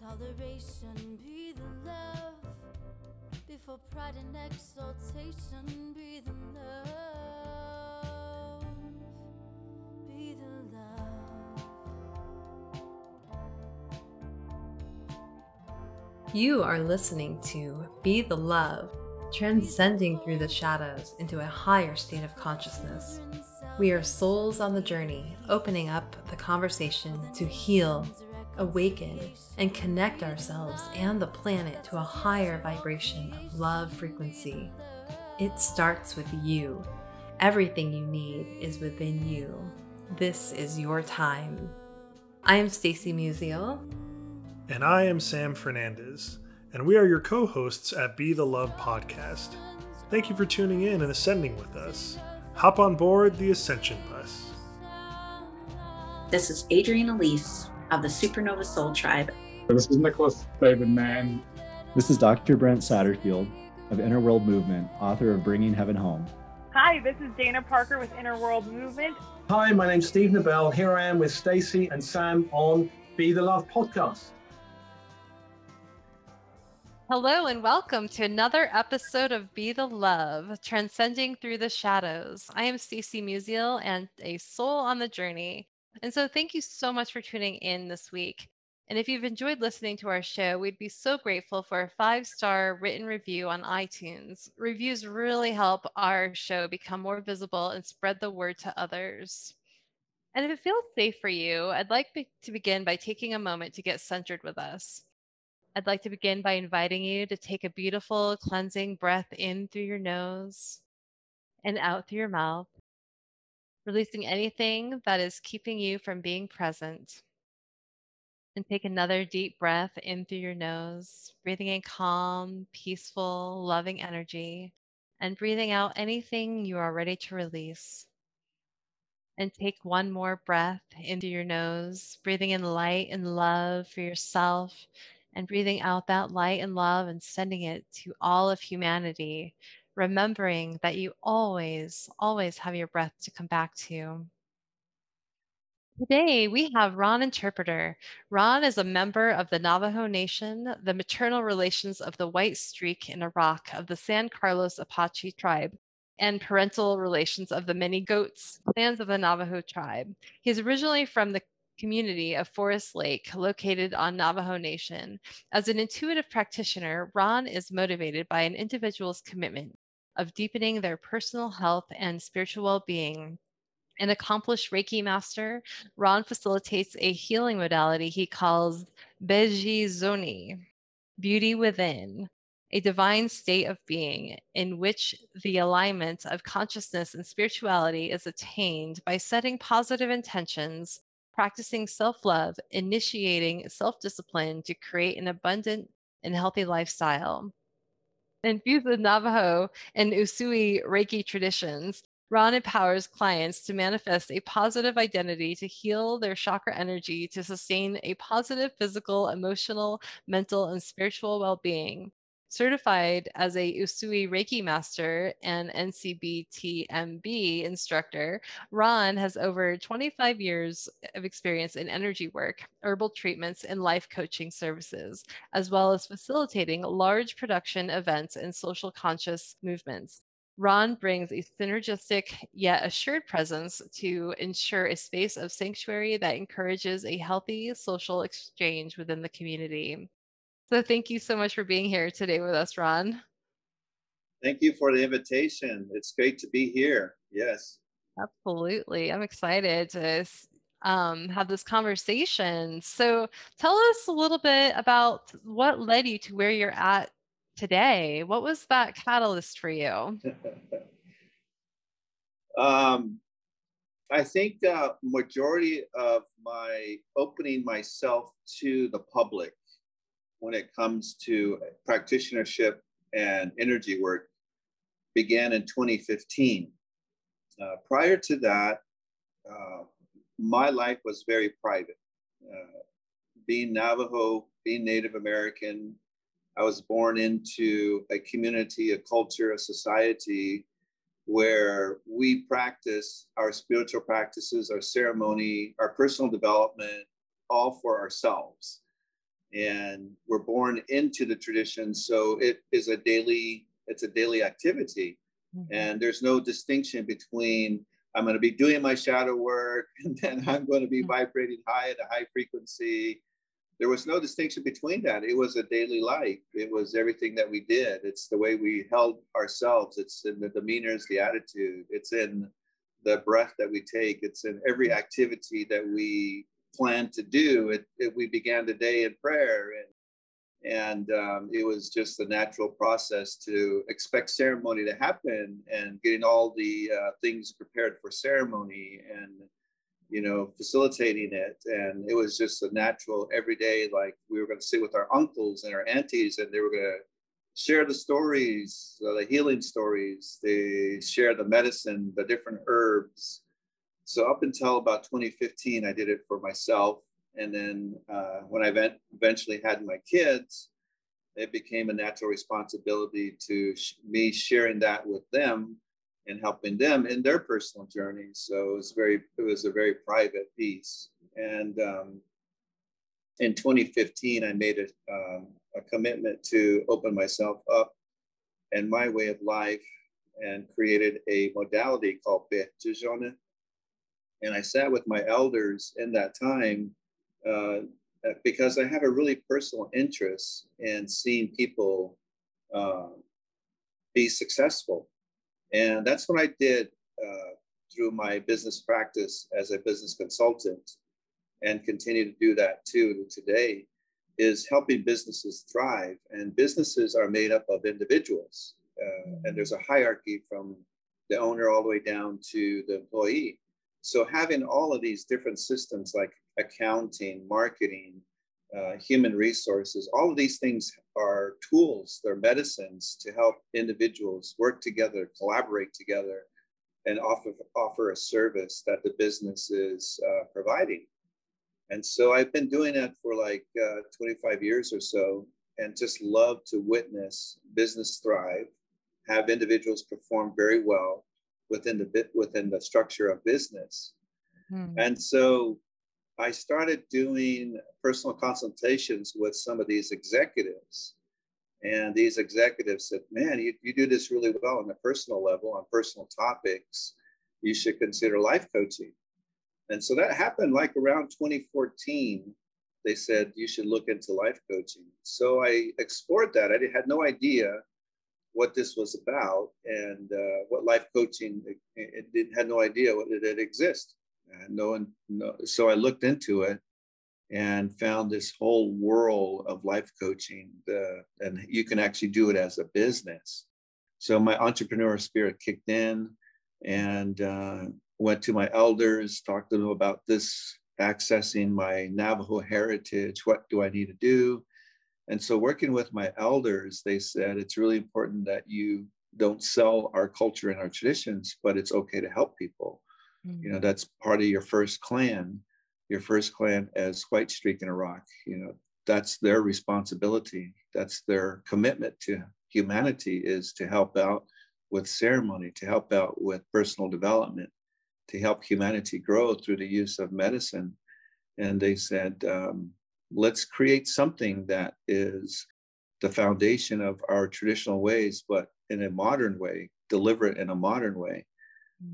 toleration, be the love. Before pride and exaltation, be the love. Be the love. You are listening to Be the Love, transcending through the shadows into a higher state of consciousness. We are souls on the journey, opening up the conversation to heal, awaken, and connect ourselves and the planet to a higher vibration of love frequency. It starts with you. Everything you need is within you. This is your time. I am Stacy Musial. And I am Sam Fernandez, and we are your co hosts at Be the Love podcast. Thank you for tuning in and ascending with us. Hop on board the Ascension Bus. This is Adrienne Elise of the Supernova Soul Tribe. This is Nicholas David Mann. This is Dr. Brent Satterfield of Inner World Movement, author of Bringing Heaven Home. Hi, this is Dana Parker with Inner World Movement. Hi, my name's Steve Nabell. Here I am with Stacy and Sam on Be the Love podcast. Hello and welcome to another episode of Be the Love, transcending through the shadows. I am Stacy Musial and a soul on the journey. And so thank you so much for tuning in this week. And if you've enjoyed listening to our show, we'd be so grateful for a five-star written review on iTunes. Reviews really help our show become more visible and spread the word to others. And if it feels safe for you, I'd like to begin by taking a moment to get centered with us. I'd like to begin by inviting you to take a beautiful cleansing breath in through your nose and out through your mouth, releasing anything that is keeping you from being present. And take another deep breath in through your nose, breathing in calm, peaceful, loving energy, and breathing out anything you are ready to release. And take one more breath into your nose, breathing in light and love for yourself and breathing out that light and love and sending it to all of humanity, remembering that you always, always have your breath to come back to. Today, we have Ron Interpreter. Ron is a member of the Navajo Nation, the maternal relations of the White Streak in Iraq of the San Carlos Apache tribe, and parental relations of the many goats, clans of the Navajo tribe. He is originally from the community of Forest Lake, located on Navajo Nation. As an intuitive practitioner, Ron is motivated by an individual's commitment of deepening their personal health and spiritual well being. An accomplished Reiki master, Ron facilitates a healing modality he calls Beji Zoni, beauty within, a divine state of being in which the alignment of consciousness and spirituality is attained by setting positive intentions practicing self love, initiating self discipline to create an abundant and healthy lifestyle. Infused with Navajo and Usui Reiki traditions, Ron empowers clients to manifest a positive identity to heal their chakra energy to sustain a positive physical, emotional, mental, and spiritual well being certified as a Usui Reiki master and NCBTMB instructor, Ron has over 25 years of experience in energy work, herbal treatments, and life coaching services, as well as facilitating large production events and social conscious movements. Ron brings a synergistic yet assured presence to ensure a space of sanctuary that encourages a healthy social exchange within the community. So thank you so much for being here today with us, Ron. Thank you for the invitation. It's great to be here. Yes. Absolutely. I'm excited to um, have this conversation. So tell us a little bit about what led you to where you're at today. What was that catalyst for you? um, I think the majority of my opening myself to the public when it comes to practitionership and energy work began in 2015. Uh, prior to that, uh, my life was very private. Uh, being Navajo, being Native American, I was born into a community, a culture, a society where we practice our spiritual practices, our ceremony, our personal development, all for ourselves. And we're born into the tradition. So it is a daily, it's a daily activity. Mm-hmm. And there's no distinction between I'm going to be doing my shadow work and then I'm going to be mm-hmm. vibrating high at a high frequency. There was no distinction between that. It was a daily life. It was everything that we did. It's the way we held ourselves. It's in the demeanors, the attitude. It's in the breath that we take. It's in every activity that we plan to do. It, it we began the day in prayer and and um, it was just a natural process to expect ceremony to happen and getting all the uh, things prepared for ceremony and you know facilitating it and it was just a natural everyday like we were going to sit with our uncles and our aunties and they were going to share the stories uh, the healing stories they share the medicine the different herbs so up until about 2015 i did it for myself and then uh, when I eventually had my kids, it became a natural responsibility to sh- me sharing that with them and helping them in their personal journey. So it was very, it was a very private piece. And um, in 2015, I made a, um, a commitment to open myself up and my way of life and created a modality called Behtijone. And I sat with my elders in that time uh, because I have a really personal interest in seeing people uh, be successful. And that's what I did uh, through my business practice as a business consultant and continue to do that too today is helping businesses thrive. And businesses are made up of individuals. Uh, and there's a hierarchy from the owner all the way down to the employee. So having all of these different systems like accounting, marketing, uh, human resources, all of these things are tools, they're medicines to help individuals work together, collaborate together, and offer, offer a service that the business is uh, providing. And so I've been doing that for like uh, 25 years or so, and just love to witness business thrive, have individuals perform very well within the bit within the structure of business. Hmm. And so I started doing personal consultations with some of these executives. And these executives said, Man, you, you do this really well on a personal level, on personal topics. You should consider life coaching. And so that happened like around 2014. They said, You should look into life coaching. So I explored that. I had no idea what this was about and uh, what life coaching, it, it, had no idea what it did exist no one, no, so I looked into it and found this whole world of life coaching, and you can actually do it as a business. So my entrepreneur spirit kicked in, and uh, went to my elders, talked to them about this, accessing my Navajo heritage. What do I need to do? And so, working with my elders, they said it's really important that you don't sell our culture and our traditions, but it's okay to help people. Mm-hmm. You know, that's part of your first clan, your first clan as White Streak in Iraq. You know, that's their responsibility. That's their commitment to humanity is to help out with ceremony, to help out with personal development, to help humanity grow through the use of medicine. And they said, um, let's create something that is the foundation of our traditional ways, but in a modern way, deliver it in a modern way.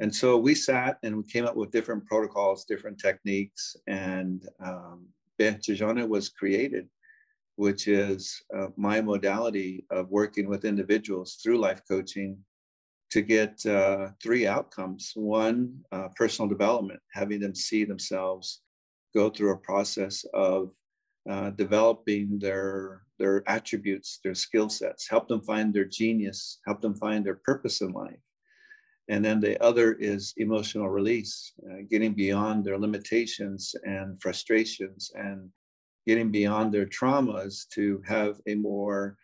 And so we sat and we came up with different protocols, different techniques, and um, was created, which is uh, my modality of working with individuals through life coaching to get uh, three outcomes. One, uh, personal development, having them see themselves go through a process of uh, developing their their attributes, their skill sets, help them find their genius, help them find their purpose in life and then the other is emotional release, uh, getting beyond their limitations and frustrations and getting beyond their traumas to have a more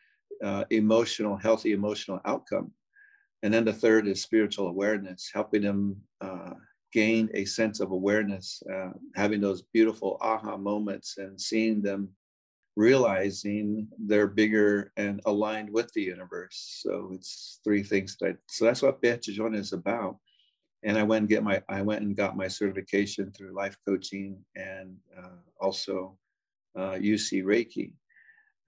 uh, emotional, healthy emotional outcome. And then the third is spiritual awareness, helping them uh, gain a sense of awareness, uh, having those beautiful aha moments and seeing them realizing they're bigger and aligned with the universe. So it's three things that so that's what Behtijone is about. And I went and get my I went and got my certification through life coaching and uh, also uh, Usui Reiki.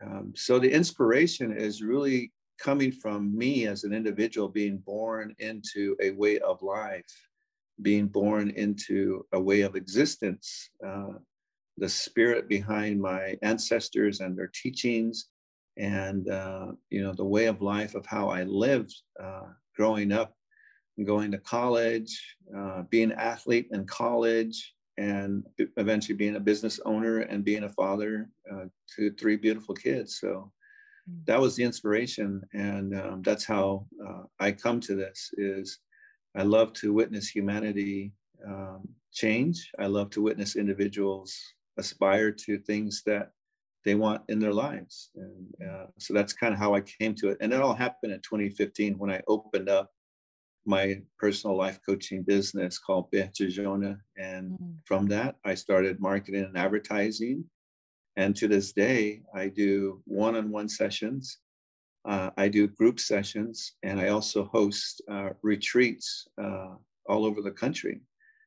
Um, so the inspiration is really coming from me as an individual being born into a way of life, being born into a way of existence. Uh, the spirit behind my ancestors and their teachings, and uh, you know the way of life of how I lived uh, growing up, going to college, uh, being an athlete in college, and eventually being a business owner and being a father uh, to three beautiful kids. So mm. that was the inspiration, and um, that's how uh, I come to this. Is I love to witness humanity um, change. I love to witness individuals aspire to things that they want in their lives, and uh, so that's kind of how I came to it. And it all happened in 2015 when I opened up my personal life coaching business called Behjajona. And mm-hmm. from that, I started marketing and advertising. And to this day, I do one on one sessions. Uh, I do group sessions, and I also host uh, retreats uh, all over the country.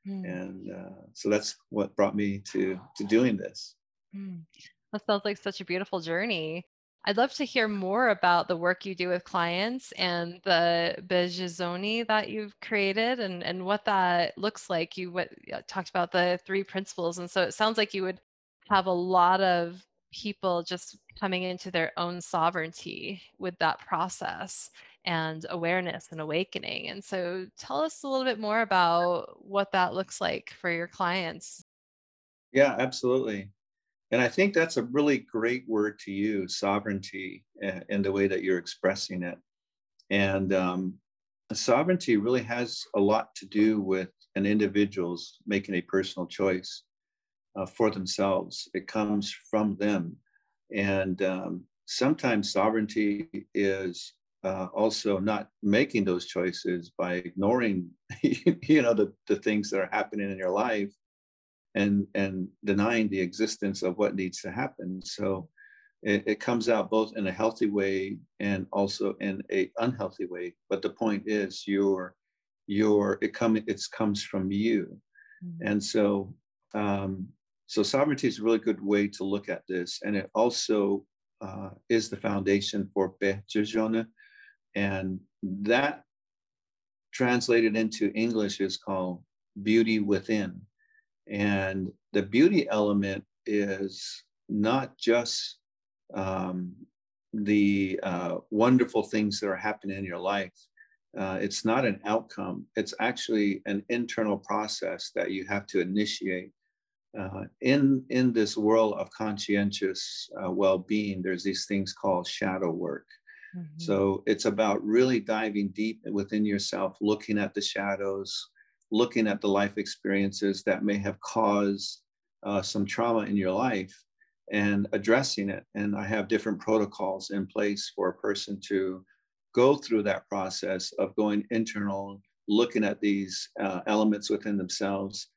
Mm. And uh, so that's what brought me to, to doing this. Mm. That sounds like such a beautiful journey. I'd love to hear more about the work you do with clients and the Behjajoni that you've created and, and what that looks like. You what, talked about the three principles. And so it sounds like you would have a lot of people just coming into their own sovereignty with that process and awareness and awakening. And so tell us a little bit more about what that looks like for your clients. Yeah, absolutely. And I think that's a really great word to use, sovereignty, in the way that you're expressing it. And um, sovereignty really has a lot to do with an individual's making a personal choice uh, for themselves. It comes from them. And um, sometimes sovereignty is uh, also not making those choices by ignoring, you know, the, the things that are happening in your life and and denying the existence of what needs to happen so it, it, comes out both in a healthy way and also in a unhealthy way but the point is your your it come it comes from you mm-hmm. and so um, so sovereignty is a really good way to look at this and it also uh, is the foundation for Behjajona and that translated into english is called beauty within and the beauty element is not just um, the uh, wonderful things that are happening in your life. Uh, it's not an outcome, it's actually an internal process that you have to initiate. Uh, in, in this world of conscientious uh, well being, there's these things called shadow work. Mm-hmm. So it's about really diving deep within yourself, looking at the shadows, looking at the life experiences that may have caused uh, some trauma in your life and addressing it. And I have different protocols in place for a person to go through that process of going internal, looking at these uh, elements within themselves,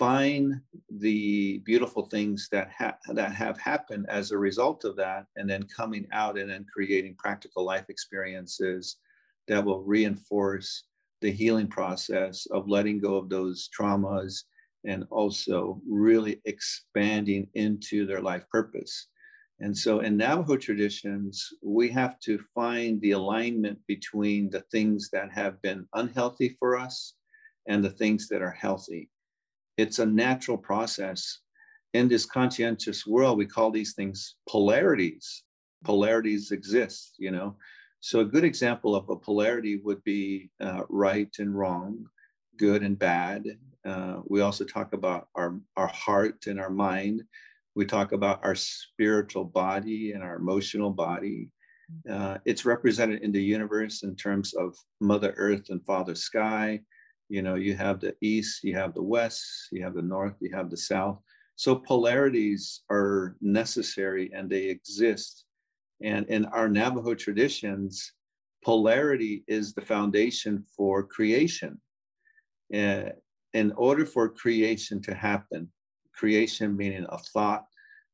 find the beautiful things that ha- that have happened as a result of that, and then coming out and then creating practical life experiences that will reinforce the healing process of letting go of those traumas and also really expanding into their life purpose. And so in Navajo traditions, we have to find the alignment between the things that have been unhealthy for us and the things that are healthy. It's a natural process. In this conscientious world, we call these things polarities. Polarities exist, you know. So a good example of a polarity would be uh, right and wrong, good and bad. Uh, we also talk about our, our heart and our mind. We talk about our spiritual body and our emotional body. Uh, it's represented in the universe in terms of Mother Earth and Father Sky. You know, you have the East, you have the West, you have the North, you have the South. So polarities are necessary and they exist and in our Navajo traditions, polarity is the foundation for creation. Uh, in order for creation to happen, creation meaning a thought,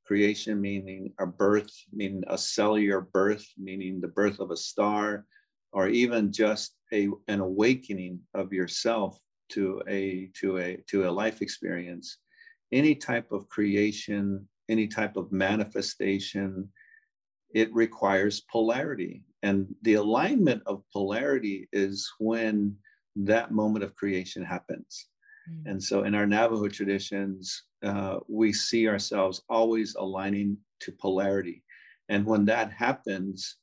creation meaning a birth, meaning a cellular birth, meaning the birth of a star, or even just a, an awakening of yourself to a to a to a life experience any type of creation any type of manifestation it requires polarity. And the alignment of polarity is when that moment of creation happens. Mm. And so in our Navajo traditions, uh, we see ourselves always aligning to polarity. And when that happens,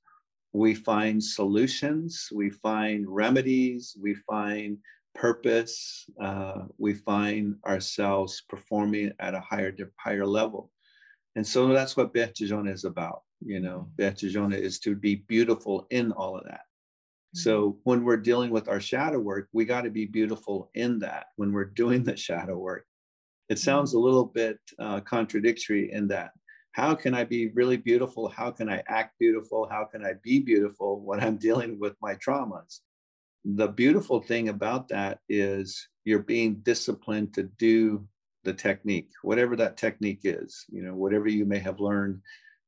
we find solutions, we find remedies, we find purpose, uh, we find ourselves performing at a higher, higher level. And so that's what Beth is about. You know, mm-hmm. Is to be beautiful in all of that. So mm-hmm. when we're dealing with our shadow work, we got to be beautiful in that when we're doing the shadow work. It sounds mm-hmm. a little bit uh, contradictory in that. How can I be really beautiful? How can I act beautiful? How can I be beautiful when I'm dealing with my traumas? The beautiful thing about that is you're being disciplined to do the technique, whatever that technique is, you know, whatever you may have learned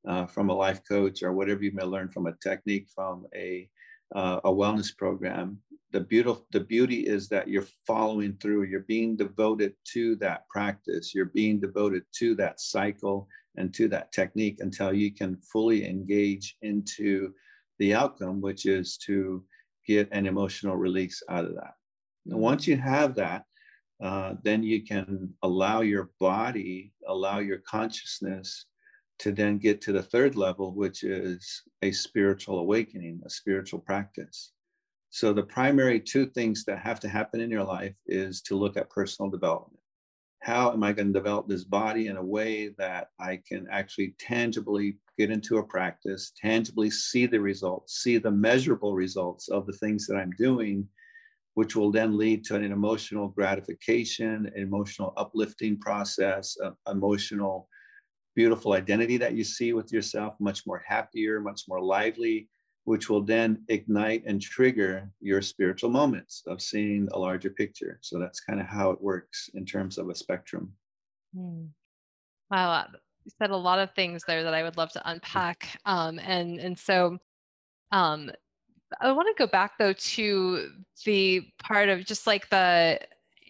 uh, from a life coach or whatever you may learn from a technique from a, uh, a wellness program. The, beautiful, the beauty is that you're following through, you're being devoted to that practice, you're being devoted to that cycle and to that technique until you can fully engage into the outcome, which is to get an emotional release out of that. And once you have that, uh, then you can allow your body, allow your consciousness to then get to the third level, which is a spiritual awakening, a spiritual practice. So, the primary two things that have to happen in your life is to look at personal development. How am I going to develop this body in a way that I can actually tangibly get into a practice, tangibly see the results, see the measurable results of the things that I'm doing, which will then lead to an emotional gratification, emotional uplifting process, emotional beautiful identity that you see with yourself, much more happier, much more lively, which will then ignite and trigger your spiritual moments of seeing a larger picture. So that's kind of how it works in terms of a spectrum. Mm. Wow, uh, you said a lot of things there that I would love to unpack. Um, and and so um, I want to go back though to the part of just like the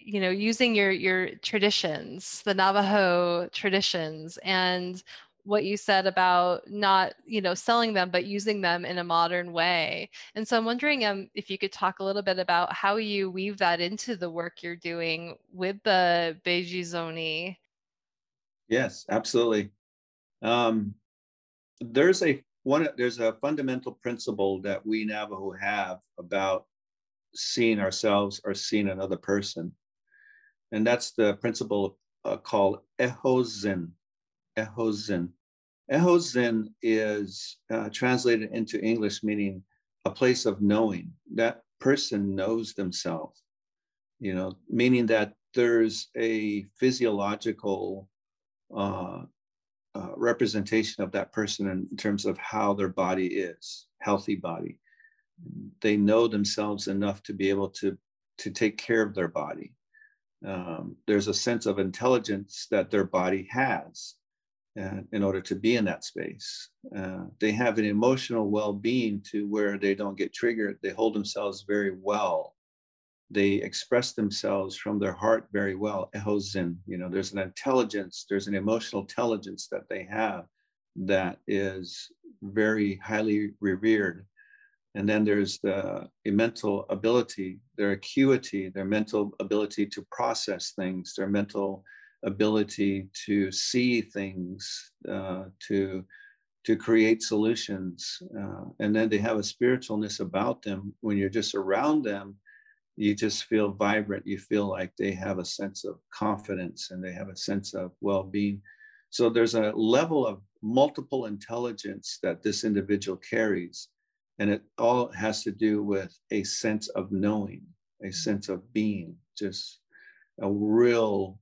you know using your your traditions the navajo traditions and what you said about not you know selling them but using them in a modern way. And so i'm wondering um, if you could talk a little bit about how you weave that into the work you're doing with the beijizoni yes absolutely. Um, there's a one there's a fundamental principle that we navajo have about seeing ourselves or seeing another person and that's the principle uh, called ehozin. Ehozin. Ehozin is uh, translated into English meaning a place of knowing. That person knows themselves, you know, meaning that there's a physiological uh, uh, representation of that person in terms of how their body is, healthy body. They know themselves enough to be able to to take care of their body um, there's a sense of intelligence that their body has uh, in order to be in that space. Uh, they have an emotional well-being to where they don't get triggered. They hold themselves very well. They express themselves from their heart very well. Ehozin, you know, there's an intelligence, there's an emotional intelligence that they have that is very highly revered and then there's the mental ability, their acuity, their mental ability to process things, their mental ability to see things, uh, to to create solutions, uh, and then they have a spiritualness about them. When you're just around them, you just feel vibrant. You feel like they have a sense of confidence and they have a sense of well-being. So there's a level of multiple intelligence that this individual carries and it all has to do with a sense of knowing, a sense of being, just a real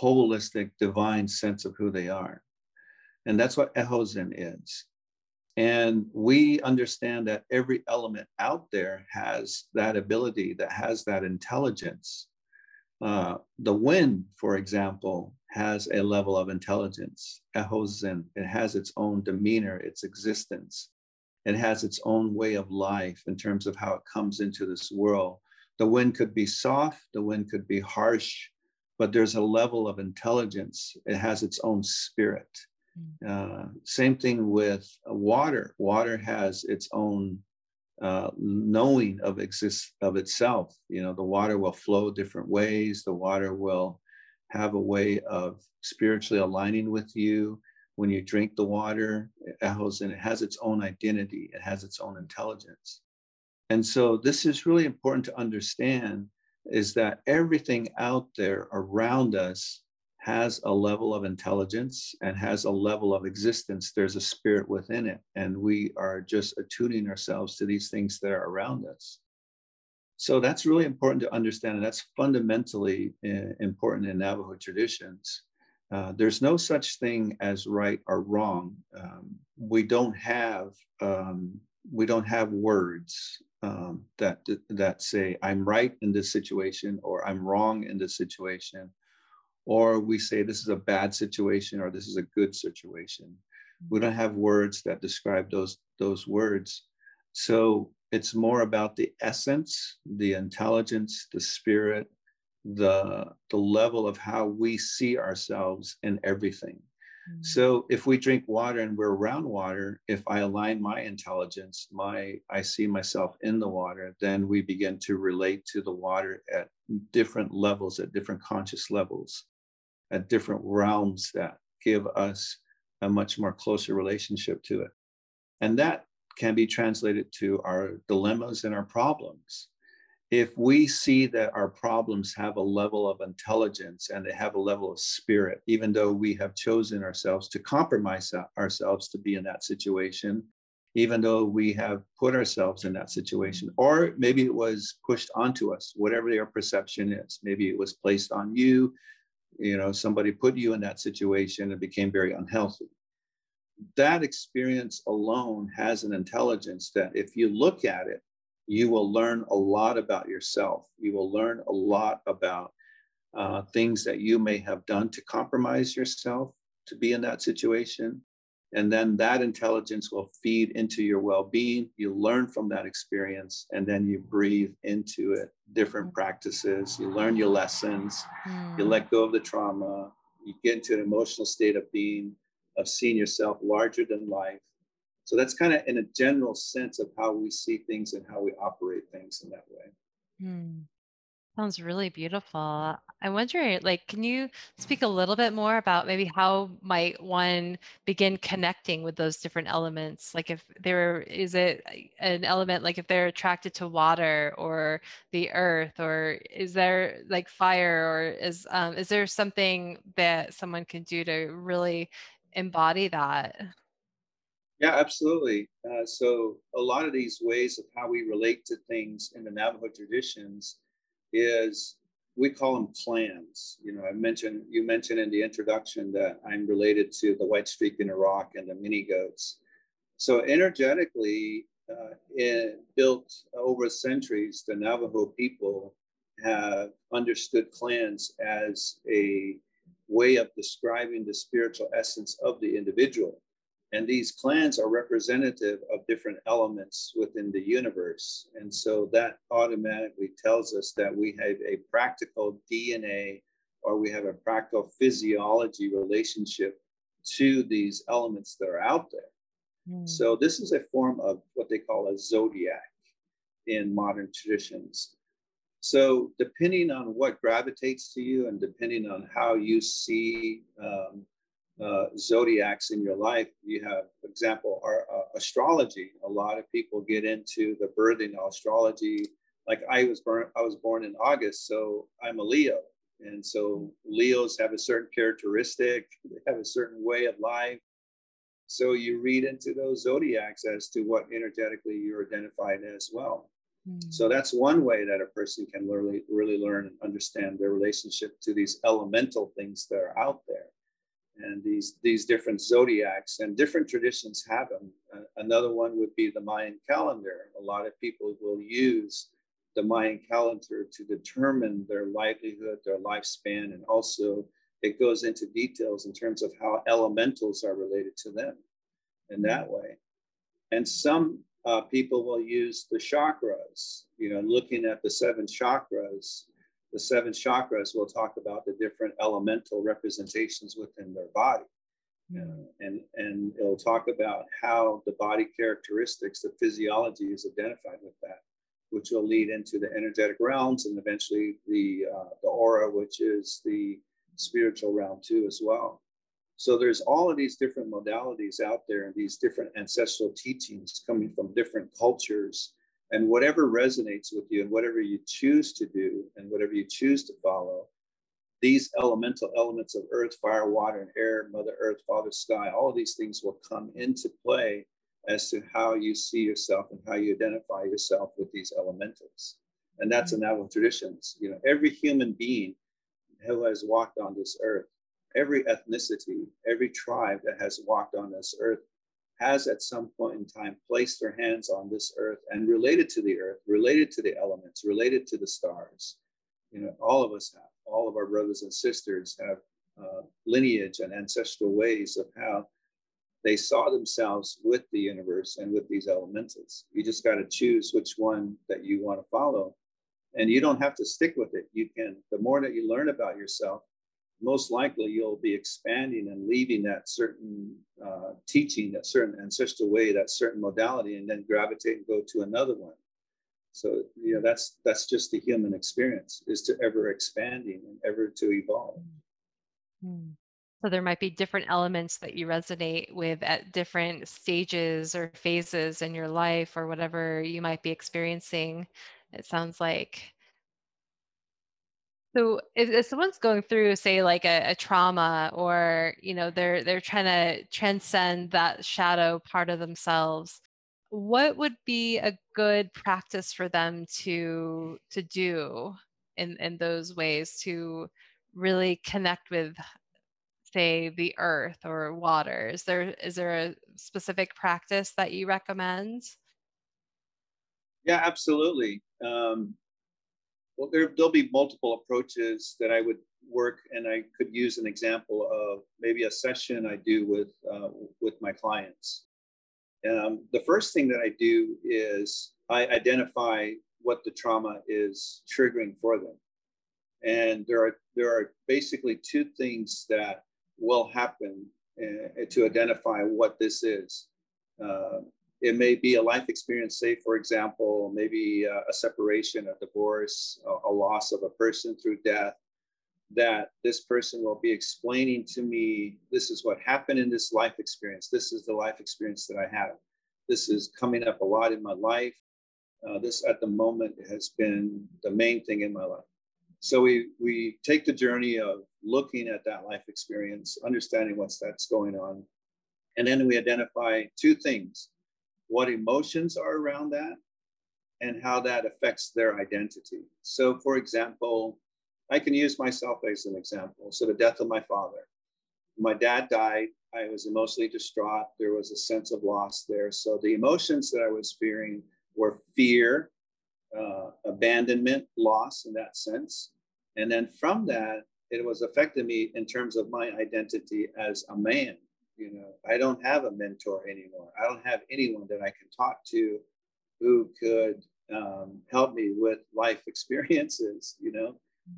holistic, divine sense of who they are. And that's what Ehozin is. And we understand that every element out there has that ability, that has that intelligence. Uh, the wind, for example, has a level of intelligence, Ehozin. It has its own demeanor, its existence. It has its own way of life in terms of how it comes into this world. The wind could be soft, the wind could be harsh, but there's a level of intelligence. It has its own spirit. Uh, same thing with water. Water has its own uh, knowing of exist of itself. You know, the water will flow different ways. The water will have a way of spiritually aligning with you when you drink the water. It echoes and it has its own identity. It has its own intelligence. And so this is really important to understand is that everything out there around us has a level of intelligence and has a level of existence. There's a spirit within it. And we are just attuning ourselves to these things that are around us. So that's really important to understand. And that's fundamentally uh, important in Navajo traditions. Uh, there's no such thing as right or wrong. Um, we don't have um, we don't have words um, that that say I'm right in this situation or I'm wrong in this situation, or we say this is a bad situation or this is a good situation. We don't have words that describe those those words. So it's more about the essence, the intelligence, the spirit, the the level of how we see ourselves in everything. Mm. So if we drink water and we're around water, if I align my intelligence, my I see myself in the water, then we begin to relate to the water at different levels, at different conscious levels, at different realms that give us a much more closer relationship to it. And that can be translated to our dilemmas and our problems if we see that our problems have a level of intelligence and they have a level of spirit, even though we have chosen ourselves to compromise ourselves to be in that situation, even though we have put ourselves in that situation, or maybe it was pushed onto us, whatever your perception is. Maybe it was placed on you, you know, somebody put you in that situation and became very unhealthy. That experience alone has an intelligence that if you look at it, you will learn a lot about yourself. You will learn a lot about uh, things that you may have done to compromise yourself to be in that situation. And then that intelligence will feed into your well being. You learn from that experience and then you breathe into it different practices. You learn your lessons. Mm. You let go of the trauma. You get into an emotional state of being, of seeing yourself larger than life so that's kind of in a general sense of how we see things and how we operate things in that way. Hmm. Sounds really beautiful. I'm wondering, like, can you speak a little bit more about maybe how might one begin connecting with those different elements? Like, if there is it an element, like if they're attracted to water or the earth, or is there like fire, or is um, is there something that someone can do to really embody that? Yeah, absolutely. Uh, so a lot of these ways of how we relate to things in the Navajo traditions is we call them clans. You know, I mentioned you mentioned in the introduction that I'm related to the White Streak in Iraq and the mini goats. So energetically, uh, built over centuries, the Navajo people have understood clans as a way of describing the spiritual essence of the individual. And these clans are representative of different elements within the universe. And so that automatically tells us that we have a practical DNA or we have a practical physiology relationship to these elements that are out there. Mm. So this is a form of what they call a zodiac in modern traditions. So depending on what gravitates to you and depending on how you see um, uh, zodiacs in your life. You have, for example, our, uh, astrology. A lot of people get into the birthing astrology. Like I was born, I was born in August, so I'm a Leo, and so Leos have a certain characteristic. They have a certain way of life. So you read into those zodiacs as to what energetically you're identified as well. Hmm. So that's one way that a person can really, really learn and understand their relationship to these elemental things that are out there and these these different zodiacs and different traditions have them. Uh, another one would be the Mayan calendar. A lot of people will use the Mayan calendar to determine their livelihood, their lifespan, and also it goes into details in terms of how elementals are related to them in that way. And some uh, people will use the chakras, you know, looking at the seven chakras the seven chakras will talk about the different elemental representations within their body. Uh, and, and it'll talk about how the body characteristics, the physiology is identified with that, which will lead into the energetic realms and eventually the, uh, the aura, which is the spiritual realm too, as well. So there's all of these different modalities out there and these different ancestral teachings coming from different cultures. And whatever resonates with you and whatever you choose to do and whatever you choose to follow, these elemental elements of earth, fire, water, and air, Mother Earth, Father Sky, all of these things will come into play as to how you see yourself and how you identify yourself with these elementals. And that's in Navajo traditions. You know, every human being who has walked on this earth, every ethnicity, every tribe that has walked on this earth has at some point in time placed their hands on this earth and related to the earth, related to the elements, related to the stars. You know, all of us have all of our brothers and sisters have uh, lineage and ancestral ways of how they saw themselves with the universe and with these elementals. You just got to choose which one that you want to follow. And you don't have to stick with it. You can, the more that you learn about yourself, most likely you'll be expanding and leaving that certain uh, teaching, that certain ancestral way, that certain modality, and then gravitate and go to another one. So you know that's that's just the human experience is to ever expanding and ever to evolve. Hmm. So there might be different elements that you resonate with at different stages or phases in your life or whatever you might be experiencing. It sounds like. So if, if someone's going through, say, like a, a trauma, or you know, they're they're trying to transcend that shadow part of themselves, what would be a good practice for them to to do in in those ways to really connect with say the earth or water? Is there is there a specific practice that you recommend? Yeah absolutely. Um, well there, there'll be multiple approaches that i would work and i could use an example of maybe a session i do with uh, with my clients um, the first thing that I do is I identify what the trauma is triggering for them. And there are there are basically two things that will happen uh, to identify what this is. Uh, it may be a life experience, say, for example, maybe a, a separation, a divorce, a, a, loss of a person through death, that this person will be explaining to me this is what happened in this life experience. This is the life experience that I have. This is coming up a lot in my life. Uh, this at the moment has been the main thing in my life. So we we take the journey of looking at that life experience, understanding what's that's going on, and then we identify two things: what emotions are around that, and how that affects their identity. So, for example, I can use myself as an example. So the death of my father. My dad died. I was emotionally distraught. There was a sense of loss there. So the emotions that I was fearing were fear, uh, abandonment, loss in that sense. And then from that, it was affecting me in terms of my identity as a man. You know, I don't have a mentor anymore. I don't have anyone that I can talk to who could um, help me with life experiences, you know.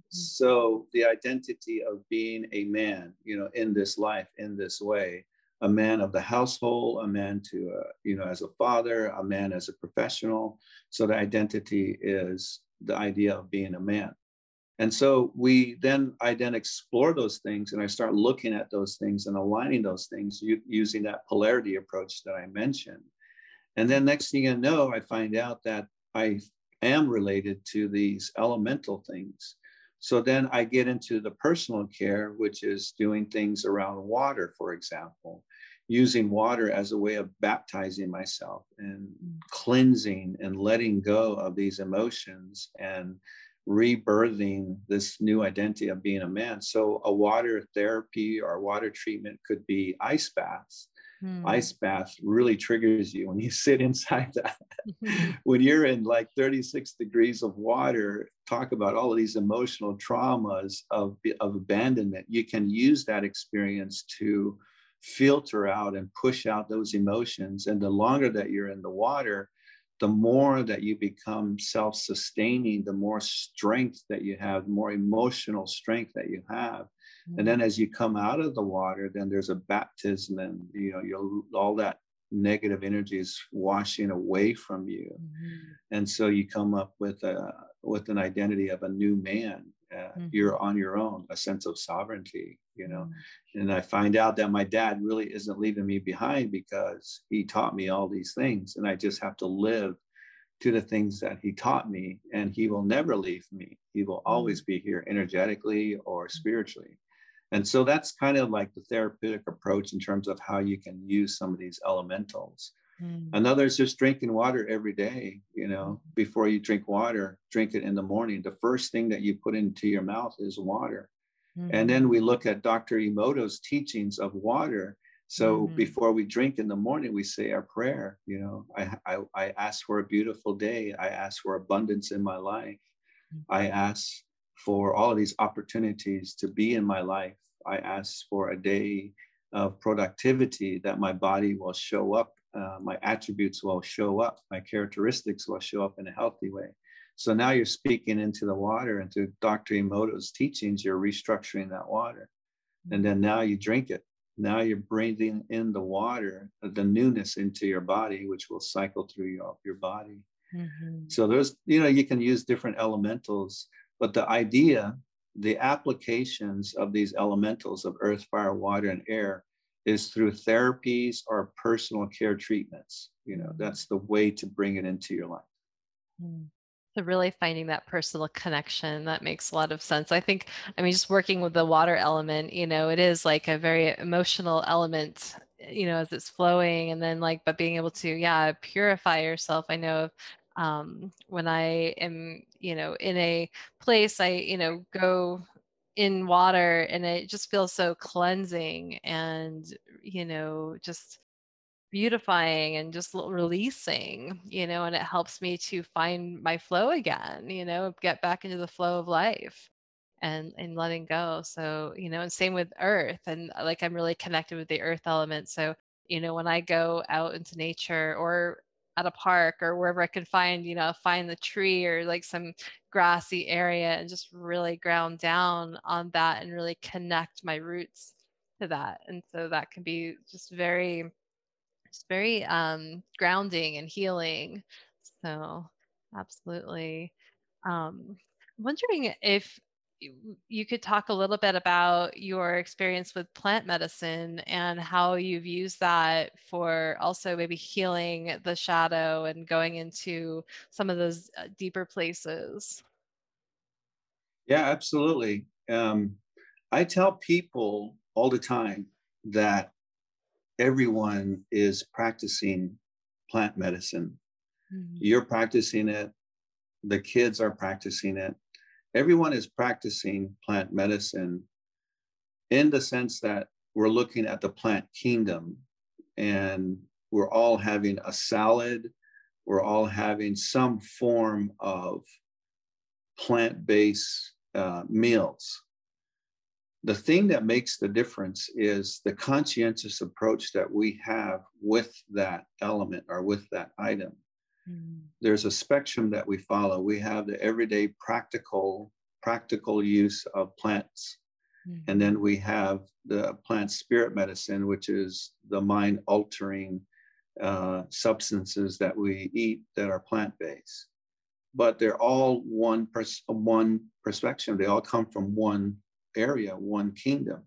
So the identity of being a man, you know, in this life, in this way, a man of the household, a man to, uh, you know, as a father, a man as a professional. So the identity is the idea of being a man. And so we then, I then explore those things and I start looking at those things and aligning those things using that polarity approach that I mentioned. And then next thing you know, I find out that I am related to these elemental things so then I get into the personal care, which is doing things around water, for example, using water as a way of baptizing myself and cleansing and letting go of these emotions and rebirthing this new identity of being a man. So a water therapy or water treatment could be ice baths Hmm. Ice bath really triggers you when you sit inside that. Mm-hmm. when you're in like 36 degrees of water, talk about all of these emotional traumas of, of abandonment. You can use that experience to filter out and push out those emotions. And the longer that you're in the water, the more that you become self sustaining, the more strength that you have, the more emotional strength that you have. And mm-hmm. then as you come out of the water, then there's a baptism, and you know, you'll all that negative energies washing away from you. And so you come up with a with an identity of a new man. Uh, Mhm. You're on your own, a sense of sovereignty, you know. Mm-hmm. And I find out that my dad really isn't leaving me behind because he taught me all these things, and I just have to live to the things that he taught me, and he will never leave me. He will always be here energetically or spiritually. And so that's kind of like the therapeutic approach in terms of how you can use some of these elementals. Mm. Another is just drinking water every day. You know, before you drink water, drink it in the morning. The first thing that you put into your mouth is water. And then we look at Dr. Emoto's teachings of water. So Mhm. before we drink in the morning, we say our prayer. You know, I, I, I ask for a beautiful day. I ask for abundance in my life. I ask for all of these opportunities to be in my life. I ask for a day of productivity that my body will show up, uh, my attributes will show up, my characteristics will show up in a healthy way. So now you're speaking into the water and through Dr. Emoto's teachings, you're restructuring that water. And then now you drink it. Now you're breathing in the water, the newness into your body, which will cycle through your, your body. Mhm. So there's, you know, you can use different elementals, but the idea, the applications of these elementals of earth, fire, water, and air is through therapies or personal care treatments. You know, that's the way to bring it into your life. Mm. So really finding that personal connection that makes a lot of sense. I think, I mean, just working with the water element, you know, it is like a very emotional element, you know, as it's flowing, and then like, but being able to, yeah, purify yourself. I know um, when I am, you know, in a place, I, you know, go in water and it just feels so cleansing and, you know, just beautifying and just releasing, you know, and it helps me to find my flow again, you know, get back into the flow of life and and letting go. So, you know, and same with earth and like I'm really connected with the earth element. So, you know, when I go out into nature or at a park or wherever I can find, you know, find the tree or like some grassy area and just really ground down on that and really connect my roots to that. And so that can be just very it's very um, grounding and healing. So, absolutely. Um, I'm wondering if you, you could talk a little bit about your experience with plant medicine and how you've used that for also maybe healing the shadow and going into some of those uh, deeper places. Yeah, absolutely. Um, I tell people all the time that everyone is practicing plant medicine. You're practicing it, the kids are practicing it. Everyone is practicing plant medicine in the sense that we're looking at the plant kingdom and we're all having a salad, we're all having some form of plant based uh, meals. The thing that makes the difference is the conscientious approach that we have with that element or with that item. Mm. There's a spectrum that we follow. We have the everyday practical practical use of plants. Mm. And then we have the plant spirit medicine, which is the mind altering uh, substances that we eat that are plant based. But they're all one pers- one perspective. They all come from one area, one kingdom.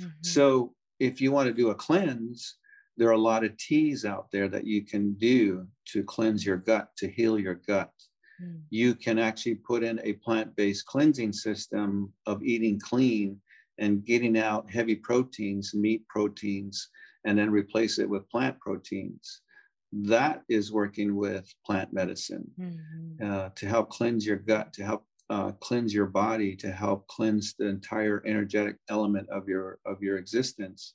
Mm-hmm. So if you want to do a cleanse, there are a lot of teas out there that you can do to cleanse your gut, to heal your gut. You can actually put in a plant based cleansing system of eating clean and getting out heavy proteins, meat proteins, and then replace it with plant proteins. That is working with plant medicine uh, to help cleanse your gut, to help uh, cleanse your body, to help cleanse the entire energetic element of your of your existence.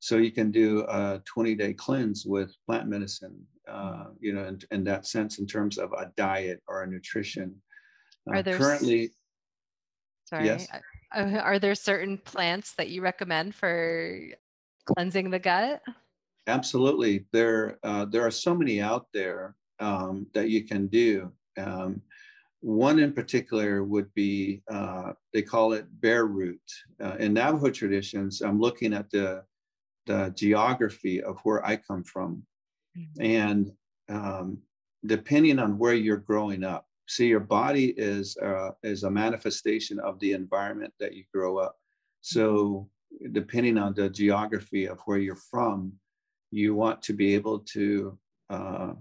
So you can do a 20 day cleanse with plant medicine, uh, you know, in, in that sense, in terms of a diet or a nutrition. Are Uh, there s- currently, Sorry. Yes. Are there certain plants that you recommend for cleansing the gut? Absolutely. There, uh, there are so many out there um, that you can do. Um, one in particular would be, uh, they call it bear root. Uh, in Navajo traditions, I'm looking at the, the geography of where I come from. Mm-hmm. And um, depending on where you're growing up, see your body is, uh, is a manifestation of the environment that you grow up. So depending on the geography of where you're from, you want to be able to uh,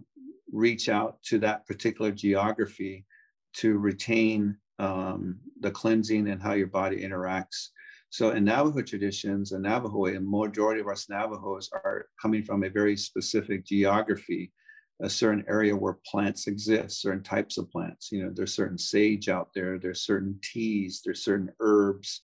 reach out to that particular geography to retain um, the cleansing and how your body interacts. So in Navajo traditions, and Navajo, and majority of us Navajos are coming from a very specific geography, a certain area where plants exist, certain types of plants. You know, there's certain sage out there, there's certain teas, there's certain herbs,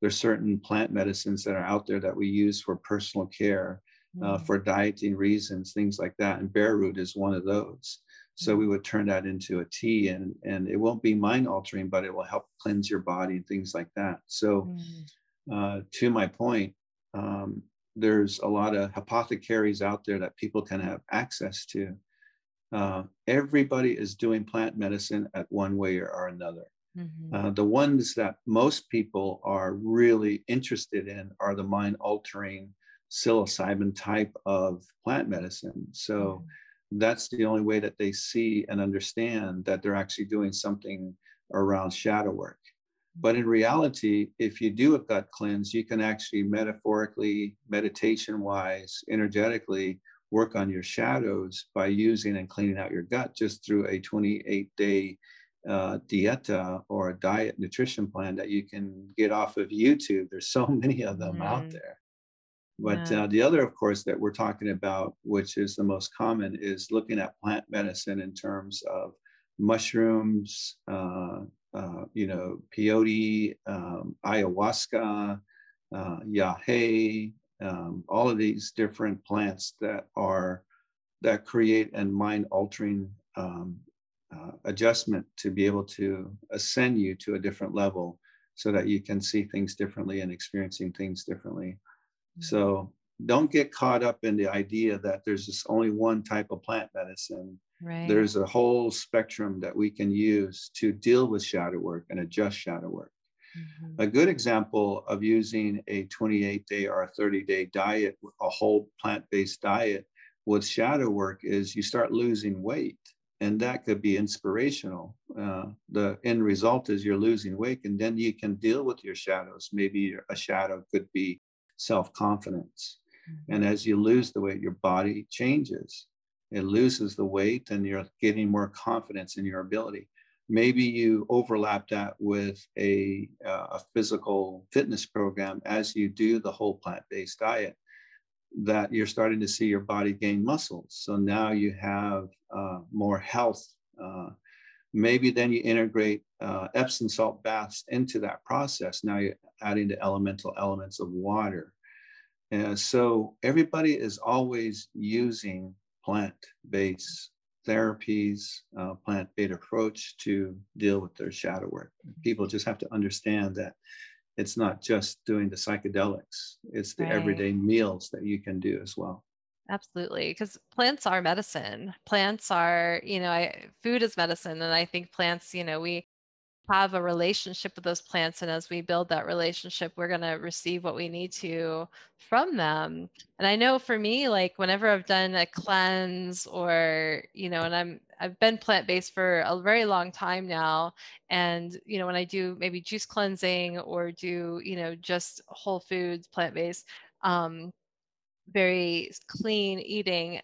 there's certain plant medicines that are out there that we use for personal care, uh, mm. for dieting reasons, things like that. And bear root is one of those. So we would turn that into a tea and, and it won't be mind altering, but it will help cleanse your body and things like that. So mm. Uh, to my point, um, there's a lot of apothecaries out there that people can have access to. Uh, everybody is doing plant medicine at one way or another. Mm-hmm. Uh, the ones that most people are really interested in are the mind altering psilocybin type of plant medicine. So mm-hmm that's the only way that they see and understand that they're actually doing something around shadow work. But in reality, if you do a gut cleanse, you can actually metaphorically, meditation wise, energetically work on your shadows by using and cleaning out your gut just through a 28 day uh, dieta or a diet nutrition plan that you can get off of YouTube. There's so many of them mm-hmm. out there. But yeah. uh, the other, of course, that we're talking about, which is the most common, is looking at plant medicine in terms of mushrooms, uh, uh, you know, peyote, um, ayahuasca, uh, yahe, um, all of these different plants that are that create and mind altering um, uh, adjustment to be able to ascend you to a different level so that you can see things differently and experiencing things differently. So don't get caught up in the idea that there's just only one type of plant medicine. Right. There's a whole spectrum that we can use to deal with shadow work and adjust shadow work. Mm-hmm. A good example of using a 28 day or a 30 day diet, a whole plant based diet with shadow work is you start losing weight. And that could be inspirational. Uh, the end result is you're losing weight, and then you can deal with your shadows. Maybe a shadow could be self confidence. Mm-hmm. And as you lose the weight, your body changes. It loses the weight and you're getting more confidence in your ability. Maybe you overlap that with a, uh, a physical fitness program as you do the whole plant based diet, that you're starting to see your body gain muscles. So now you have uh, more health. Uh, maybe then you integrate uh, Epsom salt baths into that process. Now you're adding the elemental elements of water. And so everybody is always using plant-based therapies, uh, plant-based approach to deal with their shadow work. People just have to understand that it's not just doing the psychedelics; it's the right. everyday meals that you can do as well. Absolutely, because plants are medicine. Plants are, you know, I, food is medicine, and I think plants, you know, we have a relationship with those plants and as we build that relationship we're going to receive what we need to from them. And i know for me like whenever i've done a cleanse or you know and i'm i've been plant-based for a very long time now and you know when i do maybe juice cleansing or do you know just whole foods plant-based um very clean eating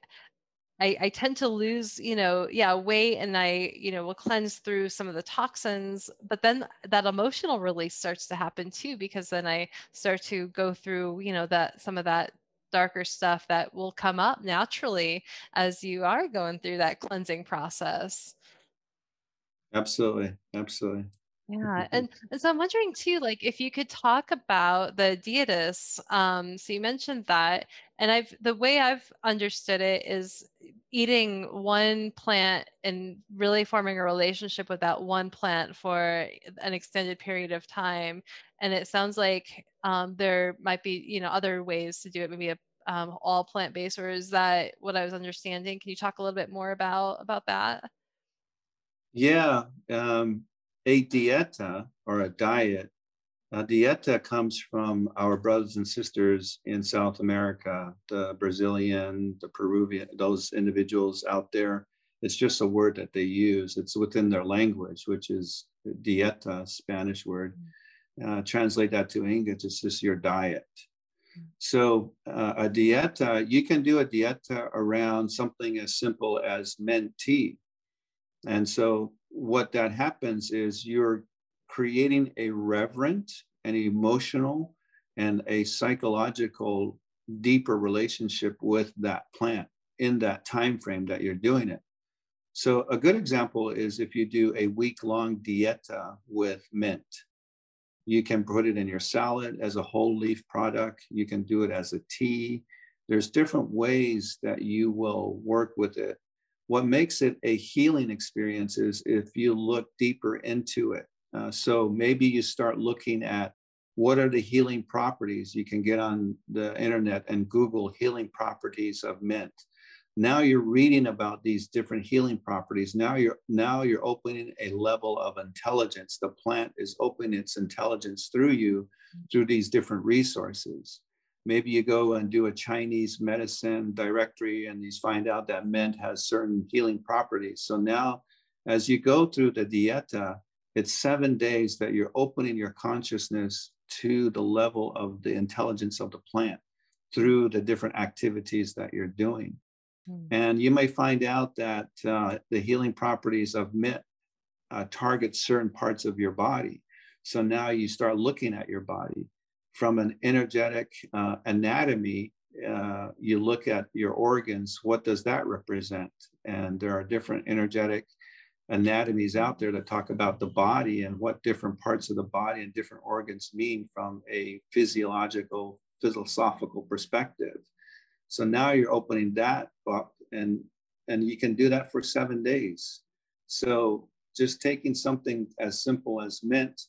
I, I tend to lose, you know, yeah, weight and I, you know, will cleanse through some of the toxins, but then that emotional release starts to happen too, because then I start to go through, you know, that some of that darker stuff that will come up naturally as you are going through that cleansing process. Absolutely. Absolutely. Yeah, and, and so I'm wondering too, like if you could talk about the dietas. Um, so you mentioned that, and I've the way I've understood it is eating one plant and really forming a relationship with that one plant for an extended period of time. And it sounds like um, there might be, you know, other ways to do it, maybe a um, all plant based, or is that what I was understanding? Can you talk a little bit more about about that? Yeah, um, a dieta or a diet, a dieta comes from our brothers and sisters in South America, the Brazilian, the Peruvian, those individuals out there. It's just a word that they use. It's within their language, which is dieta, Spanish word. Uh, translate that to English, it's just your diet. So uh, a dieta, you can do a dieta around something as simple as mint tea. And so what that happens is you're creating a reverent and emotional and a psychological deeper relationship with that plant in that time frame that you're doing it. So a good example is if you do a week long dieta with mint. You can put it in your salad as a whole leaf product. You can do it as a tea. There's different ways that you will work with it. What makes it a healing experience is if you look deeper into it. Uh, so maybe you start looking at what are the healing properties. You can get on the internet and Google healing properties of mint now you're reading about these different healing properties now you're now you're opening a level of intelligence the plant is opening its intelligence through you through these different resources maybe you go and do a chinese medicine directory and you find out that mint has certain healing properties so now as you go through the dieta it's seven days that you're opening your consciousness to the level of the intelligence of the plant through the different activities that you're doing Hmm. And you may find out that uh, the healing properties of mint uh, target certain parts of your body. So now you start looking at your body from an energetic uh, anatomy. Uh, you look at your organs, what does that represent? And there are different energetic anatomies out there that talk about the body and what different parts of the body and different organs mean from a physiological, philosophical perspective. So now you're opening that up and and you can do that for seven days. So just taking something as simple as mint,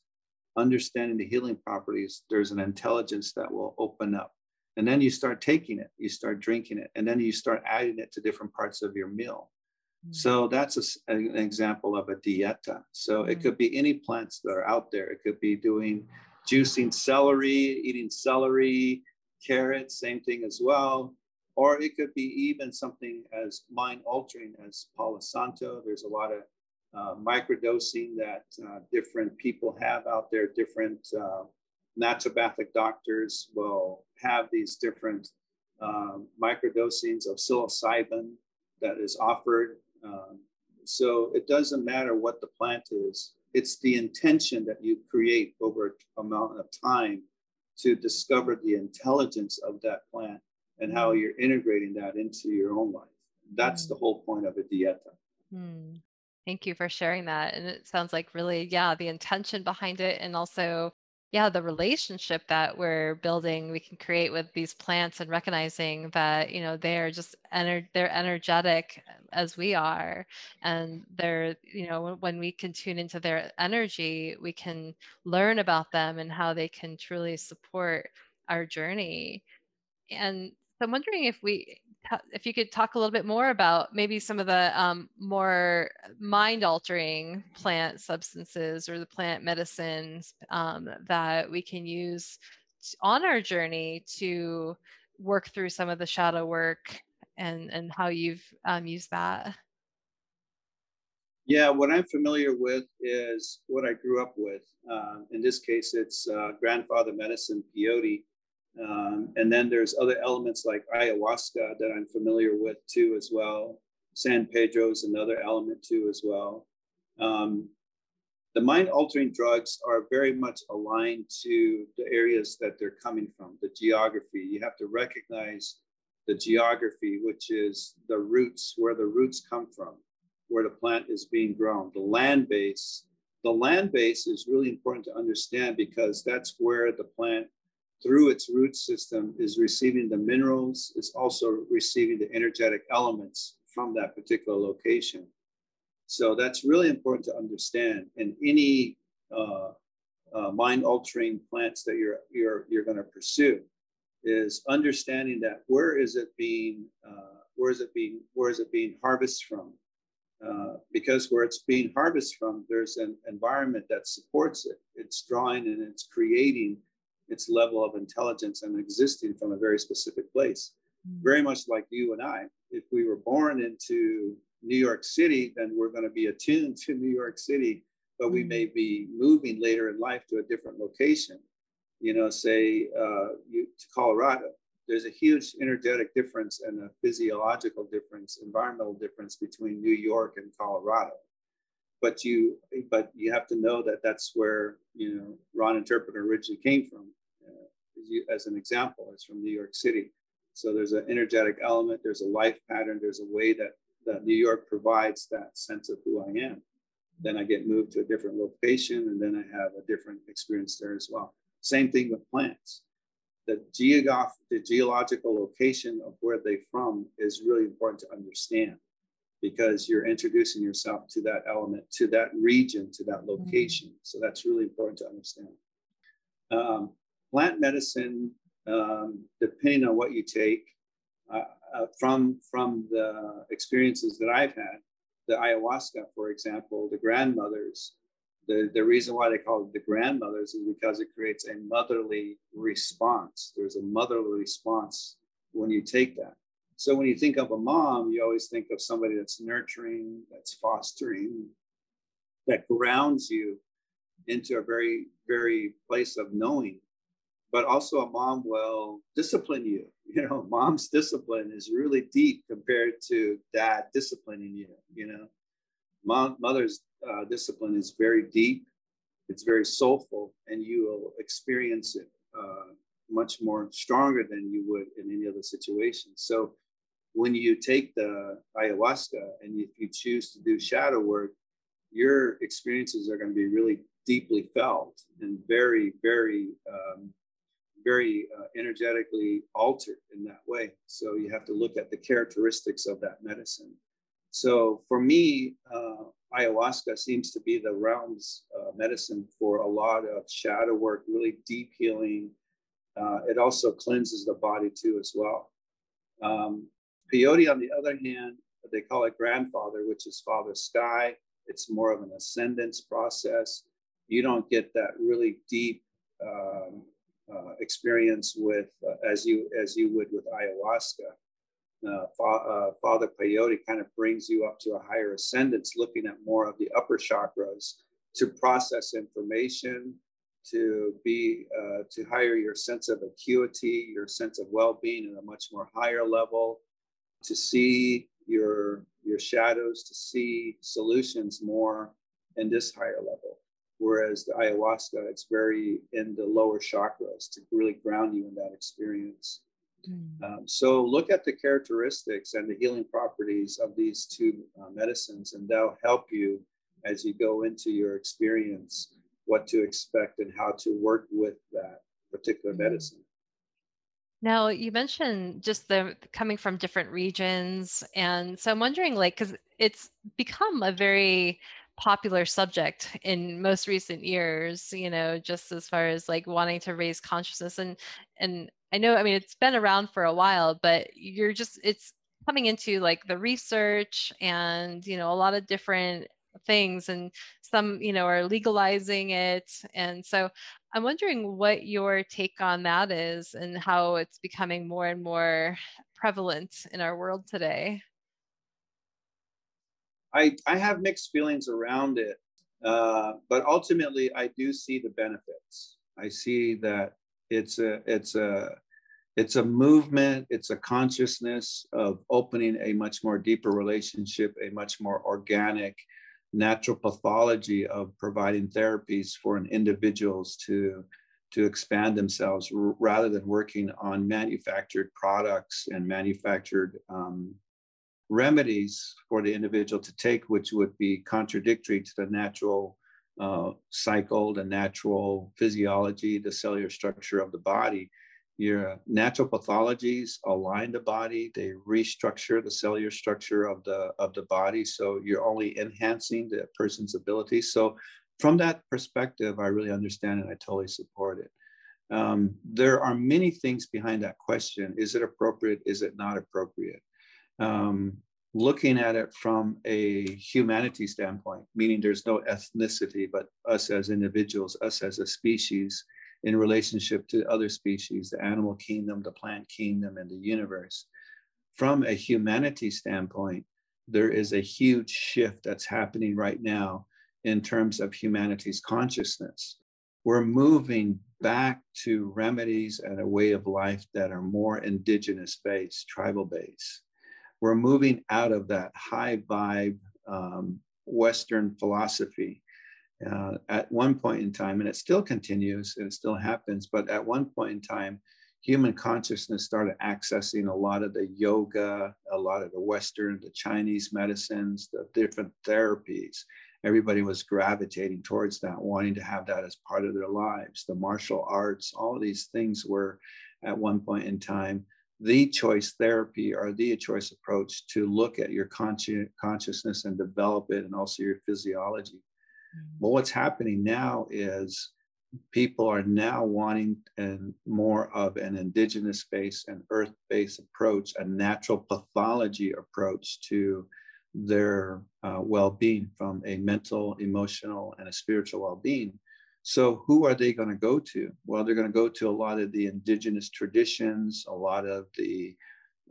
understanding the healing properties, there's an intelligence that will open up. And then you start taking it, you start drinking it, and then you start adding it to different parts of your meal. Mm. So that's a, an example of a dieta. So mm. it could be any plants that are out there. It could be doing juicing celery, eating celery, carrots, same thing as well or it could be even something as mind altering as Palo Santo. There's a lot of uh, microdosing that uh, different people have out there. Different uh, naturopathic doctors will have these different um, microdosings of psilocybin that is offered. Um, so it doesn't matter what the plant is. It's the intention that you create over a amount of time to discover the intelligence of that plant and how you're integrating that into your own life. That's mm. the whole point of a dieta. Mm. Thank you for sharing that. And it sounds like really, yeah, the intention behind it and also, yeah, the relationship that we're building, we can create with these plants and recognizing that, you know, they're just, ener- they're energetic as we are. And they're, you know, when we can tune into their energy, we can learn about them and how they can truly support our journey. And so I'm wondering if we, if you could talk a little bit more about maybe some of the um, more mind-altering plant substances or the plant medicines um, that we can use on our journey to work through some of the shadow work and and how you've um, used that. Yeah, what I'm familiar with is what I grew up with. Uh, in this case, it's uh, grandfather medicine, peyote um, and then there's other elements like ayahuasca that I'm familiar with too as well. San Pedro is another element too as well. Um, the mind altering drugs are very much aligned to the areas that they're coming from, the geography. You have to recognize the geography, which is the roots, where the roots come from, where the plant is being grown, the land base. The land base is really important to understand because that's where the plant through its root system is receiving the minerals, it's also receiving the energetic elements from that particular location. So that's really important to understand. And any uh, uh, mind-altering plants that you're you're you're going to pursue is understanding that where is it being uh, where is it being where is it being harvested from? Uh, because where it's being harvested from, there's an environment that supports it. It's drawing and it's creating its level of intelligence and existing from a very specific place. Mm-hmm. Very much like you and I. If we were born into New York City, then we're going to be attuned to New York City, but we may mm-hmm. be moving later in life to a different location. You know, say uh, you, to Colorado there's a huge energetic difference and a physiological difference, environmental difference between New York and Colorado. But you, but you have to know that that's where you know Ron Interpreter originally came from. Uh, as an example, it's from New York City. So there's an energetic element, there's a life pattern, there's a way that that New York provides that sense of who I am. Then I get moved to a different location, and then I have a different experience there as well. Same thing with plants the, geograph- the geological location of where they're from is really important to understand because you're introducing yourself to that element, to that region, to that mm-hmm. location. Mm-hmm. So that's really important to understand. Um, plant medicine, um, depending on what you take, uh, uh, from from the experiences that I've had, the ayahuasca, for example, the grandmothers the, the reason why they call it the grandmothers is because it creates a motherly response. There's a motherly response when you take that. So when you think of a mom, you always think of somebody that's nurturing, that's fostering, that grounds you into a very, very place of knowing. But also a mom will discipline you. You know, mom's discipline is really deep compared to dad disciplining you, you know. Mom, mother's uh, discipline is very deep, it's very soulful, and you will experience it uh, much more stronger than you would in any other situation. So when you take the ayahuasca and if you choose to do shadow work, your experiences are going to be really deeply felt and very, very, um, very uh, energetically altered in that way. So you have to look at the characteristics of that medicine. So for me, uh, ayahuasca seems to be the realm's uh, medicine for a lot of shadow work, really deep healing. Uh, it also cleanses the body too, as well. Um, peyote, on the other hand, they call it grandfather, which is father sky. It's more of an ascendance process. You don't get that really deep um, uh, experience with uh, as you as you would with ayahuasca uh, fa- uh, Father Peyote kind of brings you up to a higher ascendance, looking at more of the upper chakras to process information, to be uh, to higher your sense of acuity, your sense of well-being at a much more higher level, to see your your shadows, to see solutions more in this higher level. Whereas the ayahuasca, it's very in the lower chakras to really ground you in that experience. Mm. Um, so look at the characteristics and the healing properties of these two uh, medicines, and they'll help you as you go into your experience what to expect and how to work with that particular mm. medicine. Now, you mentioned just the coming from different regions. And so I'm wondering, like, because it's become a very popular subject in most recent years, you know, just as far as like wanting to raise consciousness and and I know, I mean, it's been around for a while, but you're just, it's coming into like the research and, you know, a lot of different things and some, you know, are legalizing it. And so I'm wondering what your take on that is and how it's becoming more and more prevalent in our world today. I, I have mixed feelings around it, uh, but ultimately I do see the benefits. I see that it's a it's a it's a movement it's a consciousness of opening a much more deeper relationship a much more organic natural pathology of providing therapies for an individuals to to expand themselves rather than working on manufactured products and manufactured um, remedies for the individual to take which would be contradictory to the natural uh, cycle the natural physiology the cellular structure of the body your natural pathologies align the body they restructure the cellular structure of the of the body so you're only enhancing the person's ability. So from that perspective i really understand and i totally support it. Um, there are many things behind that question. Is it appropriate? Is it not appropriate? Um, looking at it from a humanity standpoint, meaning there's no ethnicity, but us as individuals, us as a species in relationship to other species, the animal kingdom, the plant kingdom, and the universe. From a humanity standpoint, there is a huge shift that's happening right now in terms of humanity's consciousness. We're moving back to remedies and a way of life that are more indigenous based, tribal based we're moving out of that high vibe um, Western philosophy. Uh, at one point in time, and it still continues and it still happens, but at one point in time, human consciousness started accessing a lot of the yoga, a lot of the Western, the Chinese medicines, the different therapies. Everybody was gravitating towards that, wanting to have that as part of their lives. The martial arts, all of these things were at one point in time the choice therapy or the choice approach to look at your consci- consciousness and develop it and also your physiology. Mm-hmm. But what's happening now is people are now wanting and more of an indigenous based and earth based approach, a natural pathology approach to their uh, well being from a mental, emotional, and a spiritual well being. So, who are they going to go to? Well, they're going to go to a lot of the indigenous traditions, a lot of the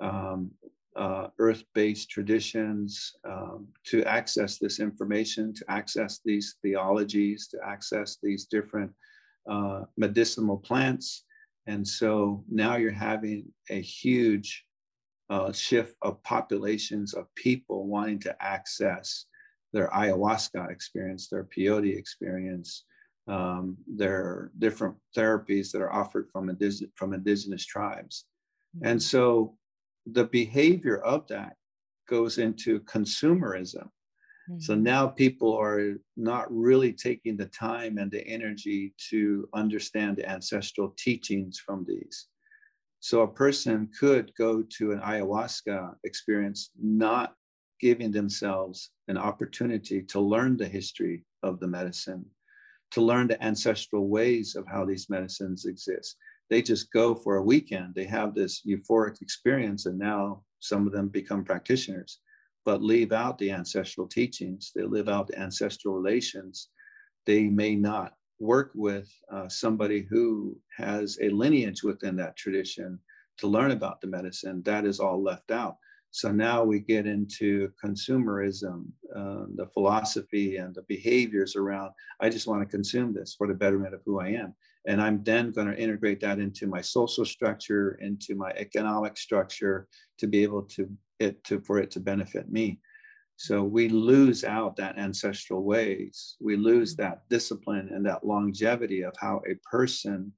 um, uh, earth based traditions um, to access this information, to access these theologies, to access these different uh, medicinal plants. And so now you're having a huge uh, shift of populations of people wanting to access their ayahuasca experience, their peyote experience, um, there are different therapies that are offered from, from indigenous tribes. And so the behavior of that goes into consumerism. Mm-hmm. So now people are not really taking the time and the energy to understand the ancestral teachings from these. So a person could go to an ayahuasca experience not giving themselves an opportunity to learn the history of the medicine to learn the ancestral ways of how these medicines exist. They just go for a weekend. They have this euphoric experience, and now some of them become practitioners, but leave out the ancestral teachings. They live out the ancestral relations. They may not work with uh, somebody who has a lineage within that tradition to learn about the medicine. That is all left out. So now we get into consumerism, uh, the philosophy and the behaviors around, I just want to consume this for the betterment of who I am. And I'm then going to integrate that into my social structure, into my economic structure to be able to it to for it to benefit me. So we lose out that ancestral ways. We lose mm-hmm. that discipline and that longevity of how a person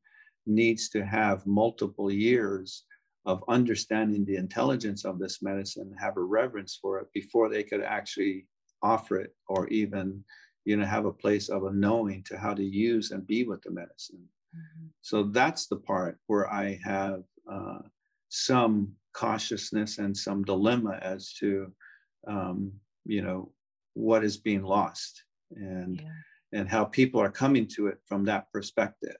needs to have multiple years of understanding the intelligence of this medicine, have a reverence for it before they could actually offer it or even, you know, have a place of a knowing to how to use and be with the medicine. Mm-hmm. So that's the part where I have uh, some cautiousness and some dilemma as to, um, you know, what is being lost and yeah. and how people are coming to it from that perspective.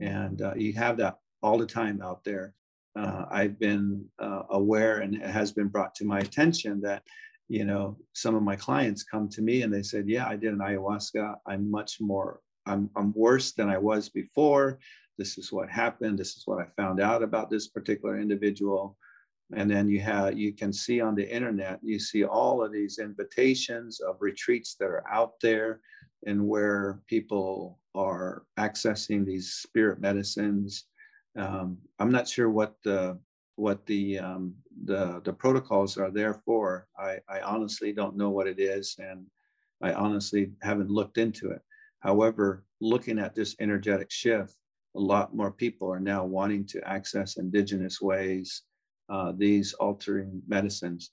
And uh, you have that all the time out there uh, I've been uh, aware and it has been brought to my attention that, you know, some of my clients come to me and they said, yeah, I did an ayahuasca. I'm much more, I'm, I'm worse than I was before. This is what happened. This is what I found out about this particular individual. And then you have, you can see on the internet, you see all of these invitations of retreats that are out there and where people are accessing these spirit medicines um, I'm not sure what the what the um, the the protocols are there for. I, I honestly don't know what it is, and I honestly haven't looked into it. However, looking at this energetic shift, a lot more people are now wanting to access indigenous ways, uh, these altering medicines.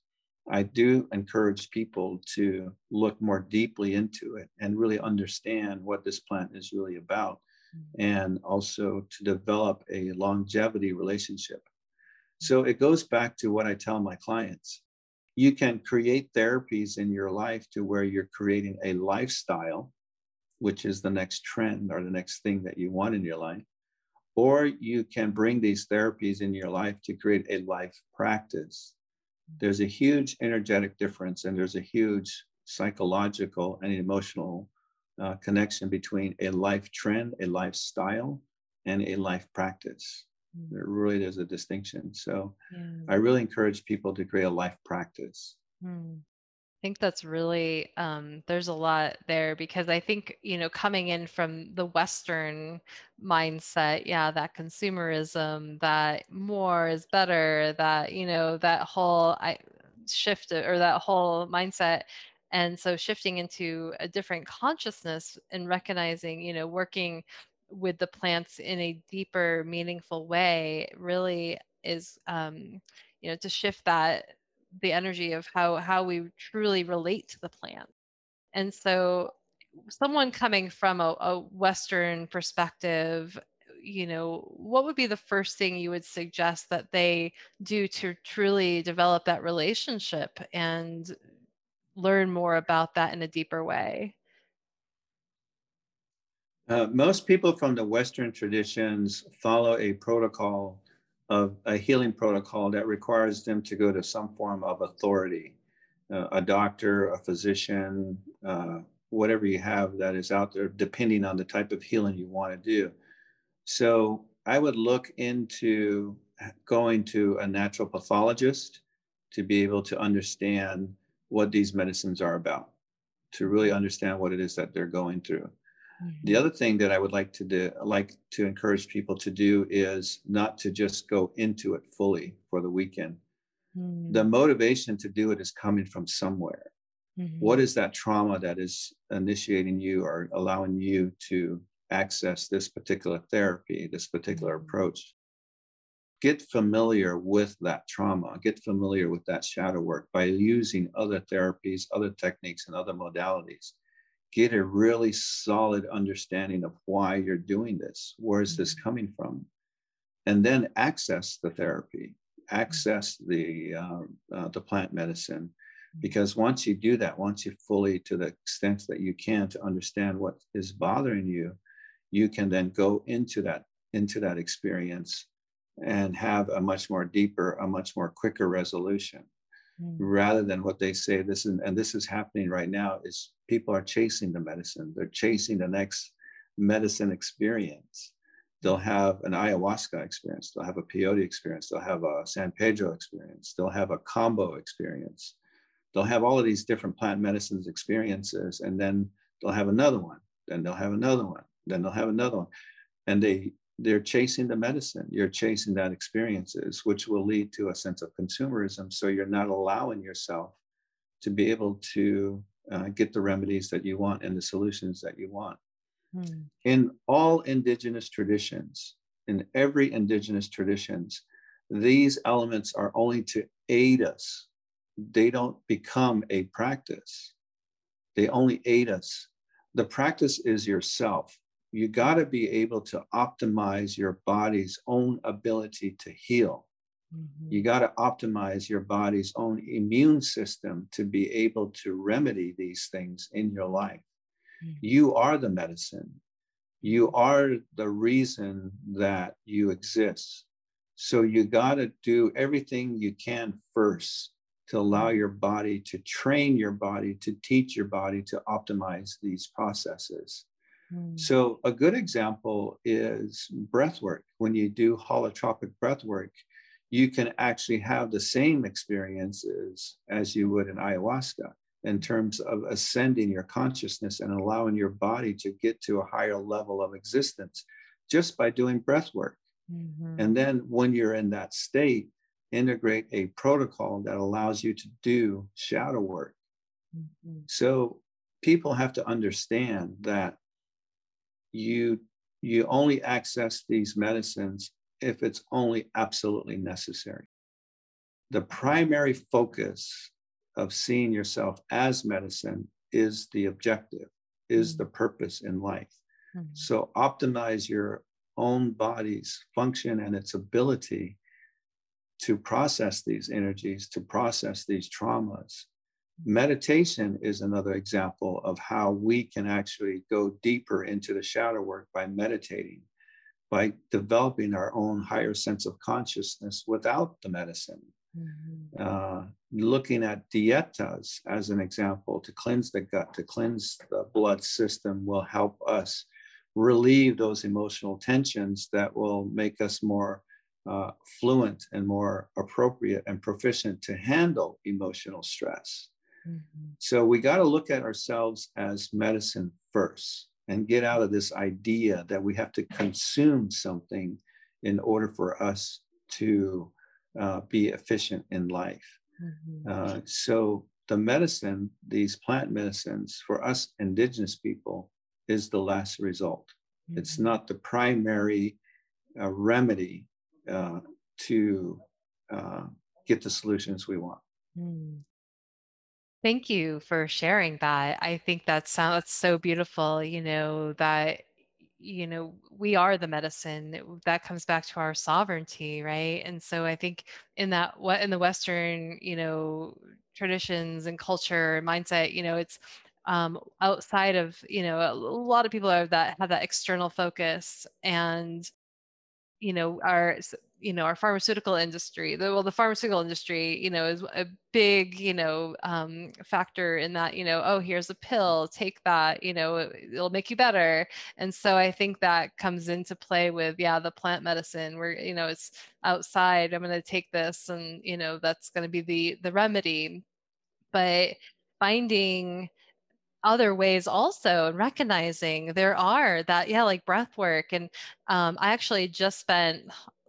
I do encourage people to look more deeply into it and really understand what this plant is really about and also to develop a longevity relationship. So it goes back to what I tell my clients. You can create therapies in your life to where you're creating a lifestyle, which is the next trend or the next thing that you want in your life. Or you can bring these therapies in your life to create a life practice. there's a huge energetic difference and there's a huge psychological and emotional uh, connection between a life trend, a lifestyle, and a life practice. Mm. There really is a distinction. So yeah. I really encourage people to create a life practice. Mm think that's really um, there's a lot there because I think you know coming in from the Western mindset, yeah, that consumerism, that more is better, that you know that whole I shift or that whole mindset, and so shifting into a different consciousness and recognizing, you know, working with the plants in a deeper, meaningful way really is um, you know to shift that the energy of how how we truly relate to the plant. And so someone coming from a, a western perspective you know what would be the first thing you would suggest that they do to truly develop that relationship and learn more about that in a deeper way? Uh, most people from the western traditions follow a protocol of a healing protocol that requires them to go to some form of authority, uh, a doctor, a physician, uh, whatever you have that is out there, depending on the type of healing you want to do. So I would look into going to a natural pathologist to be able to understand what these medicines are about, to really understand what it is that they're going through. The other thing that I would like to do, like to encourage people to do is not to just go into it fully for the weekend. Mm-hmm. The motivation to do it is coming from somewhere. Mm-hmm. What is that trauma that is initiating you or allowing you to access this particular therapy, this particular mm-hmm. approach? Get familiar with that trauma, get familiar with that shadow work by using other therapies, other techniques, and other modalities get a really solid understanding of why you're doing this. Where is this mm-hmm. coming from? And then access the therapy, access the uh, uh, the plant medicine, mm-hmm. because once you do that, once you fully, to the extent that you can, to understand what is bothering you, you can then go into that into that experience and have a much more deeper, a much more quicker resolution rather than what they say this is and this is happening right now is people are chasing the medicine. They're chasing the next medicine experience. They'll have an ayahuasca experience. They'll have a peyote experience. They'll have a san pedro experience. They'll have a Kambo experience. They'll have all of these different plant medicines experiences and then they'll have another one. Then they'll have another one. Then they'll have another one. And they they're chasing the medicine. You're chasing that experiences which will lead to a sense of consumerism. So you're not allowing yourself to be able to uh, get the remedies that you want and the solutions that you want. Mm. in all indigenous traditions in every indigenous traditions these elements are only to aid us. They don't become a practice. They only aid us. The practice is yourself. You got to be able to optimize your body's own ability to heal. Mm-hmm. You got to optimize your body's own immune system to be able to remedy these things in your life. Mm-hmm. You are the medicine. You are the reason that you exist. So you got to do everything you can first to allow your body to train your body, to teach your body to optimize these processes. Hmm. So, a good example is breath work. When you do holotropic breath work, you can actually have the same experiences as you would in ayahuasca in terms of ascending your consciousness and allowing your body to get to a higher level of existence just by doing breath work. Mm-hmm. And then when you're in that state, integrate a protocol that allows you to do shadow work. Mm-hmm. So people have to understand that you you only access these medicines if it's only absolutely necessary. The primary focus of seeing yourself as medicine is the objective, is mm-hmm. the purpose in life. Mm-hmm. So optimize your own body's function and its ability to process these energies, to process these traumas, Meditation is another example of how we can actually go deeper into the shadow work by meditating, by developing our own higher sense of consciousness without the medicine. Mm-hmm. Uh, looking at dietas as an example to cleanse the gut, to cleanse the blood system will help us relieve those emotional tensions that will make us more uh, fluent and more appropriate and proficient to handle emotional stress. Mm-hmm. So we got to look at ourselves as medicine first and get out of this idea that we have to consume something in order for us to uh, be efficient in life. Mm-hmm. Uh, so the medicine, these plant medicines for us indigenous people is the last result. Mm-hmm. It's not the primary uh, remedy uh, to uh, get the solutions we want. Mm. Thank you for sharing that. I think that sounds so beautiful, you know, that you know we are the medicine that comes back to our sovereignty right and so i think in that what in the western you know traditions and culture and mindset you know it's um, outside of you know a lot of people are that have that external focus and you know our you know our pharmaceutical industry the, well the pharmaceutical industry you know is a big you know um, factor in that you know oh here's a pill take that you know it, it'll make you better. And so i think that comes into play with yeah the plant medicine where you know it's outside i'm going to take this and you know that's going to be the the remedy. But finding other ways also and recognizing there are that yeah like breath work. And um, i actually just spent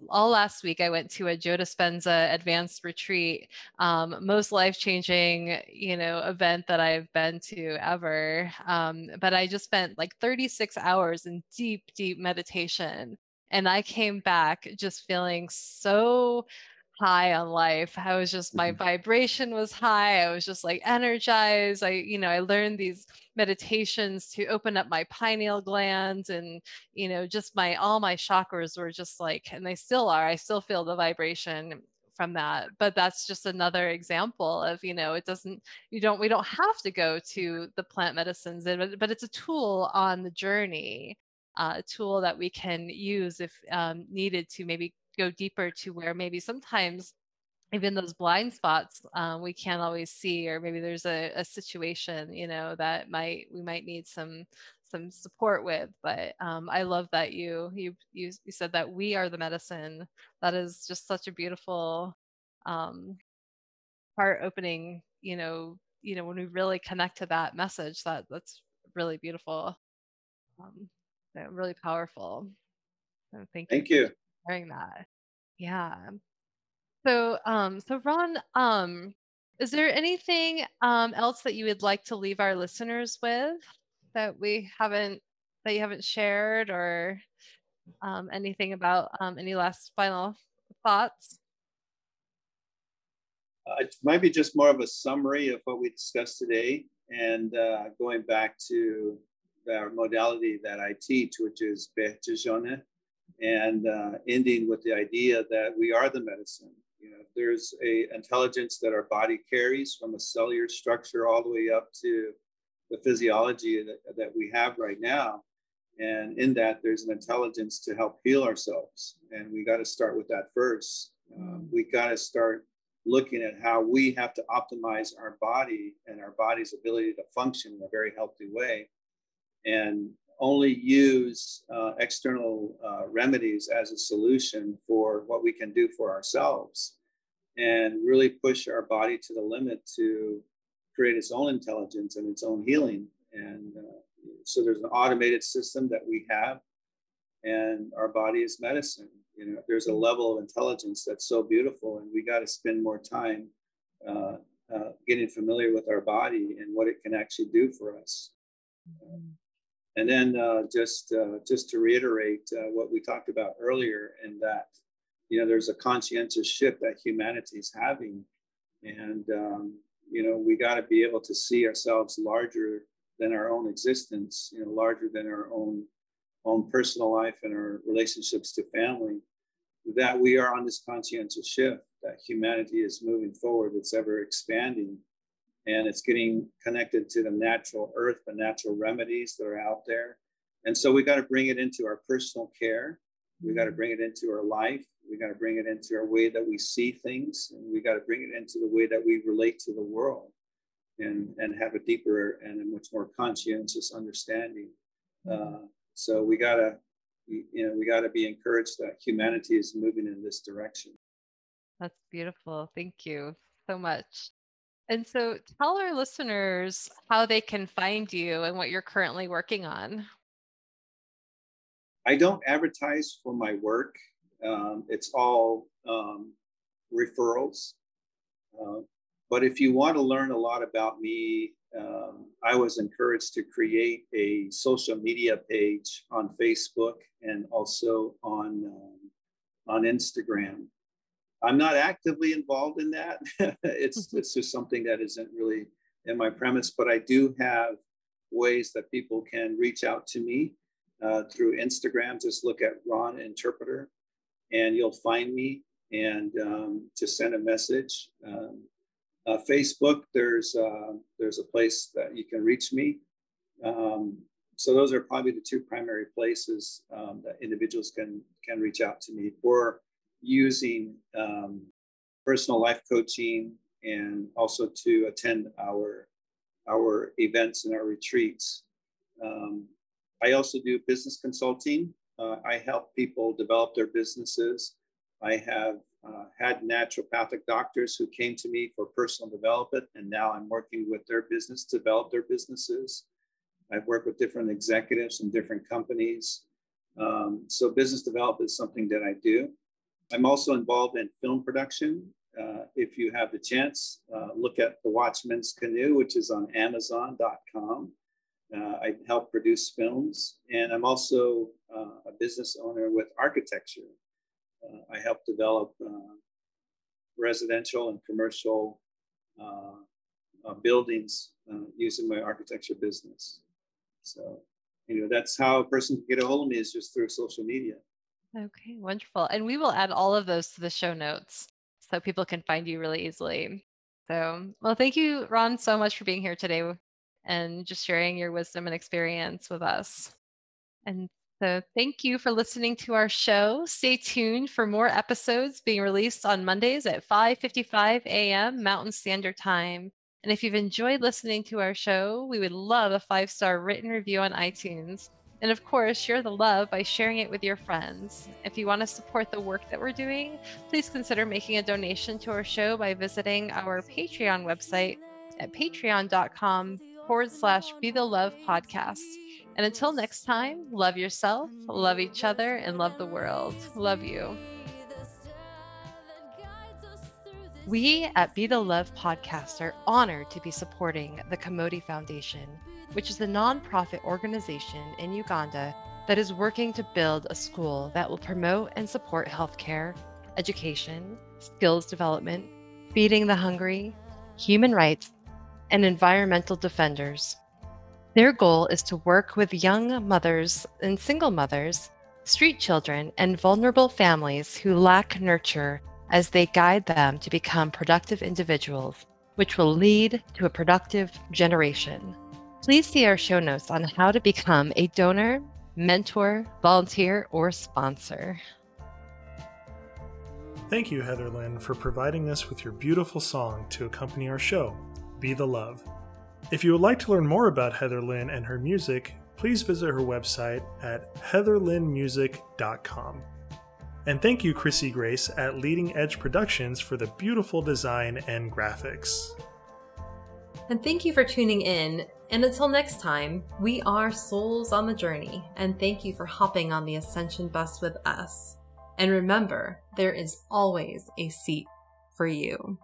all last week i went to a joe dispenza advanced retreat um, most life-changing you know event that i've been to ever. Um, but i just spent like 36 hours in deep deep meditation and i came back just feeling so high on life. I was just my mm-hmm. vibration was high. I was just like energized. I, you know, I learned these meditations to open up my pineal gland and, you know, just my all my chakras were just like and they still are. I still feel the vibration from that. But that's just another example of, you know, it doesn't you don't we don't have to go to the plant medicines, but it's a tool on the journey. Uh, a tool that we can use if um, needed to maybe go deeper to where maybe sometimes even those blind spots um, we can't always see or maybe there's a, a, situation you know that might we might need some some support with. But um, i love that you, you you you said that we are the medicine. That is just such a beautiful um, heart opening you know you know when we really connect to that message that that's really beautiful. Um, really powerful. So thank, thank you, you sharing that. Yeah. So, um, so Ron, um, is there anything um, else that you would like to leave our listeners with that we haven't that you haven't shared, or um, anything about um, any last final thoughts? Uh, it might be just more of a summary of what we discussed today, and uh, going back to the modality that I teach, which is Behjajone, and uh, ending with the idea that we are the medicine. You know, there's a intelligence that our body carries from a cellular structure all the way up to the physiology that, that we have right now. And in that, there's an intelligence to help heal ourselves. And we got to start with that first. Um, we got to start looking at how we have to optimize our body and our body's ability to function in a very healthy way. And only use uh, external uh, remedies as a solution for what we can do for ourselves and really push our body to the limit to create its own intelligence and its own healing. And uh, so there's an automated system that we have, and our body is medicine. You know, there's a level of intelligence that's so beautiful, and we got to spend more time uh, uh, getting familiar with our body and what it can actually do for us. Mm-hmm. And then uh, just uh, just to reiterate uh, what we talked about earlier, in that you know there's a conscientious shift that humanity is having, and um, you know we got to be able to see ourselves larger than our own existence, you know, larger than our own own personal life and our relationships to family. That we are on this conscientious shift, that humanity is moving forward, it's ever expanding, and it's getting connected to the natural earth, the natural remedies that are out there. And so we got to bring it into our personal care We got to bring it into our life. We got to bring it into our way that we see things, and we got to bring it into the way that we relate to the world, and and have a deeper and a much more conscientious understanding. Uh, so we gotta, you know, we got to be encouraged that humanity is moving in this direction. That's beautiful. Thank you so much. And so tell our listeners how they can find you and what you're currently working on. I don't advertise for my work. Um, it's all um, referrals. Uh, but if you want to learn a lot about me, um, I was encouraged to create a social media page on Facebook and also on um, on Instagram. I'm not actively involved in that. it's it's just something that isn't really in my premise, but I do have ways that people can reach out to me uh, through Instagram. Just look at Ron Interpreter, and you'll find me. And um, to send a message. Um, uh, Facebook, there's uh, there's a place that you can reach me. Um, so those are probably the two primary places um, that individuals can can reach out to me for using um, personal life coaching and also to attend our our events and our retreats. Um, I also do business consulting. Uh, I help people develop their businesses. I have uh, had naturopathic doctors who came to me for personal development, and now I'm working with their business to develop their businesses. I've worked with different executives from different companies. Um, so, business development is something that I do. I'm also involved in film production. Uh, if you have the chance, uh, look at The Watchman's Canoe, which is on Amazon.com. Uh, I help produce films, and I'm also uh, a business owner with architecture. Uh, I help develop uh, residential and commercial buildings using my architecture business. So, you know, that's how a person can get a hold of me is just through social media. Okay, wonderful. And we will add all of those to the show notes so people can find you really easily. So, well, thank you, Ron, so much for being here today and just sharing your wisdom and experience with us. And so, thank you for listening to our show. Stay tuned for more episodes being released on Mondays at 5:55 a.m. Mountain Standard Time. And if you've enjoyed listening to our show, we would love a five-star written review on iTunes. And of course, share the love by sharing it with your friends. If you want to support the work that we're doing, please consider making a donation to our show by visiting our Patreon website at patreon.com forward slash be the love podcast. And until next time, love yourself, love each other, and love the world. Love you. We at Be the Love podcast are honored to be supporting the Kamoti Foundation which is a nonprofit organization in Uganda that is working to build a school that will promote and support healthcare, education, skills development, feeding the hungry, human rights, and environmental defenders. Their goal is to work with young mothers and single mothers, street children, and vulnerable families who lack nurture as they guide them to become productive individuals, which will lead to a productive generation. Please see our show notes on how to become a donor, mentor, volunteer, or sponsor. Thank you, Heather Lynn, for providing us with your beautiful song to accompany our show, Be the Love. If you would like to learn more about Heather Lynn and her music, please visit her website at heatherlynnmusic.com. And thank you, Chrissy Grace at Leading Edge Productions for the beautiful design and graphics. And thank you for tuning in. And until next time, we are souls on the journey, and thank you for hopping on the Ascension bus with us. And remember, there is always a seat for you.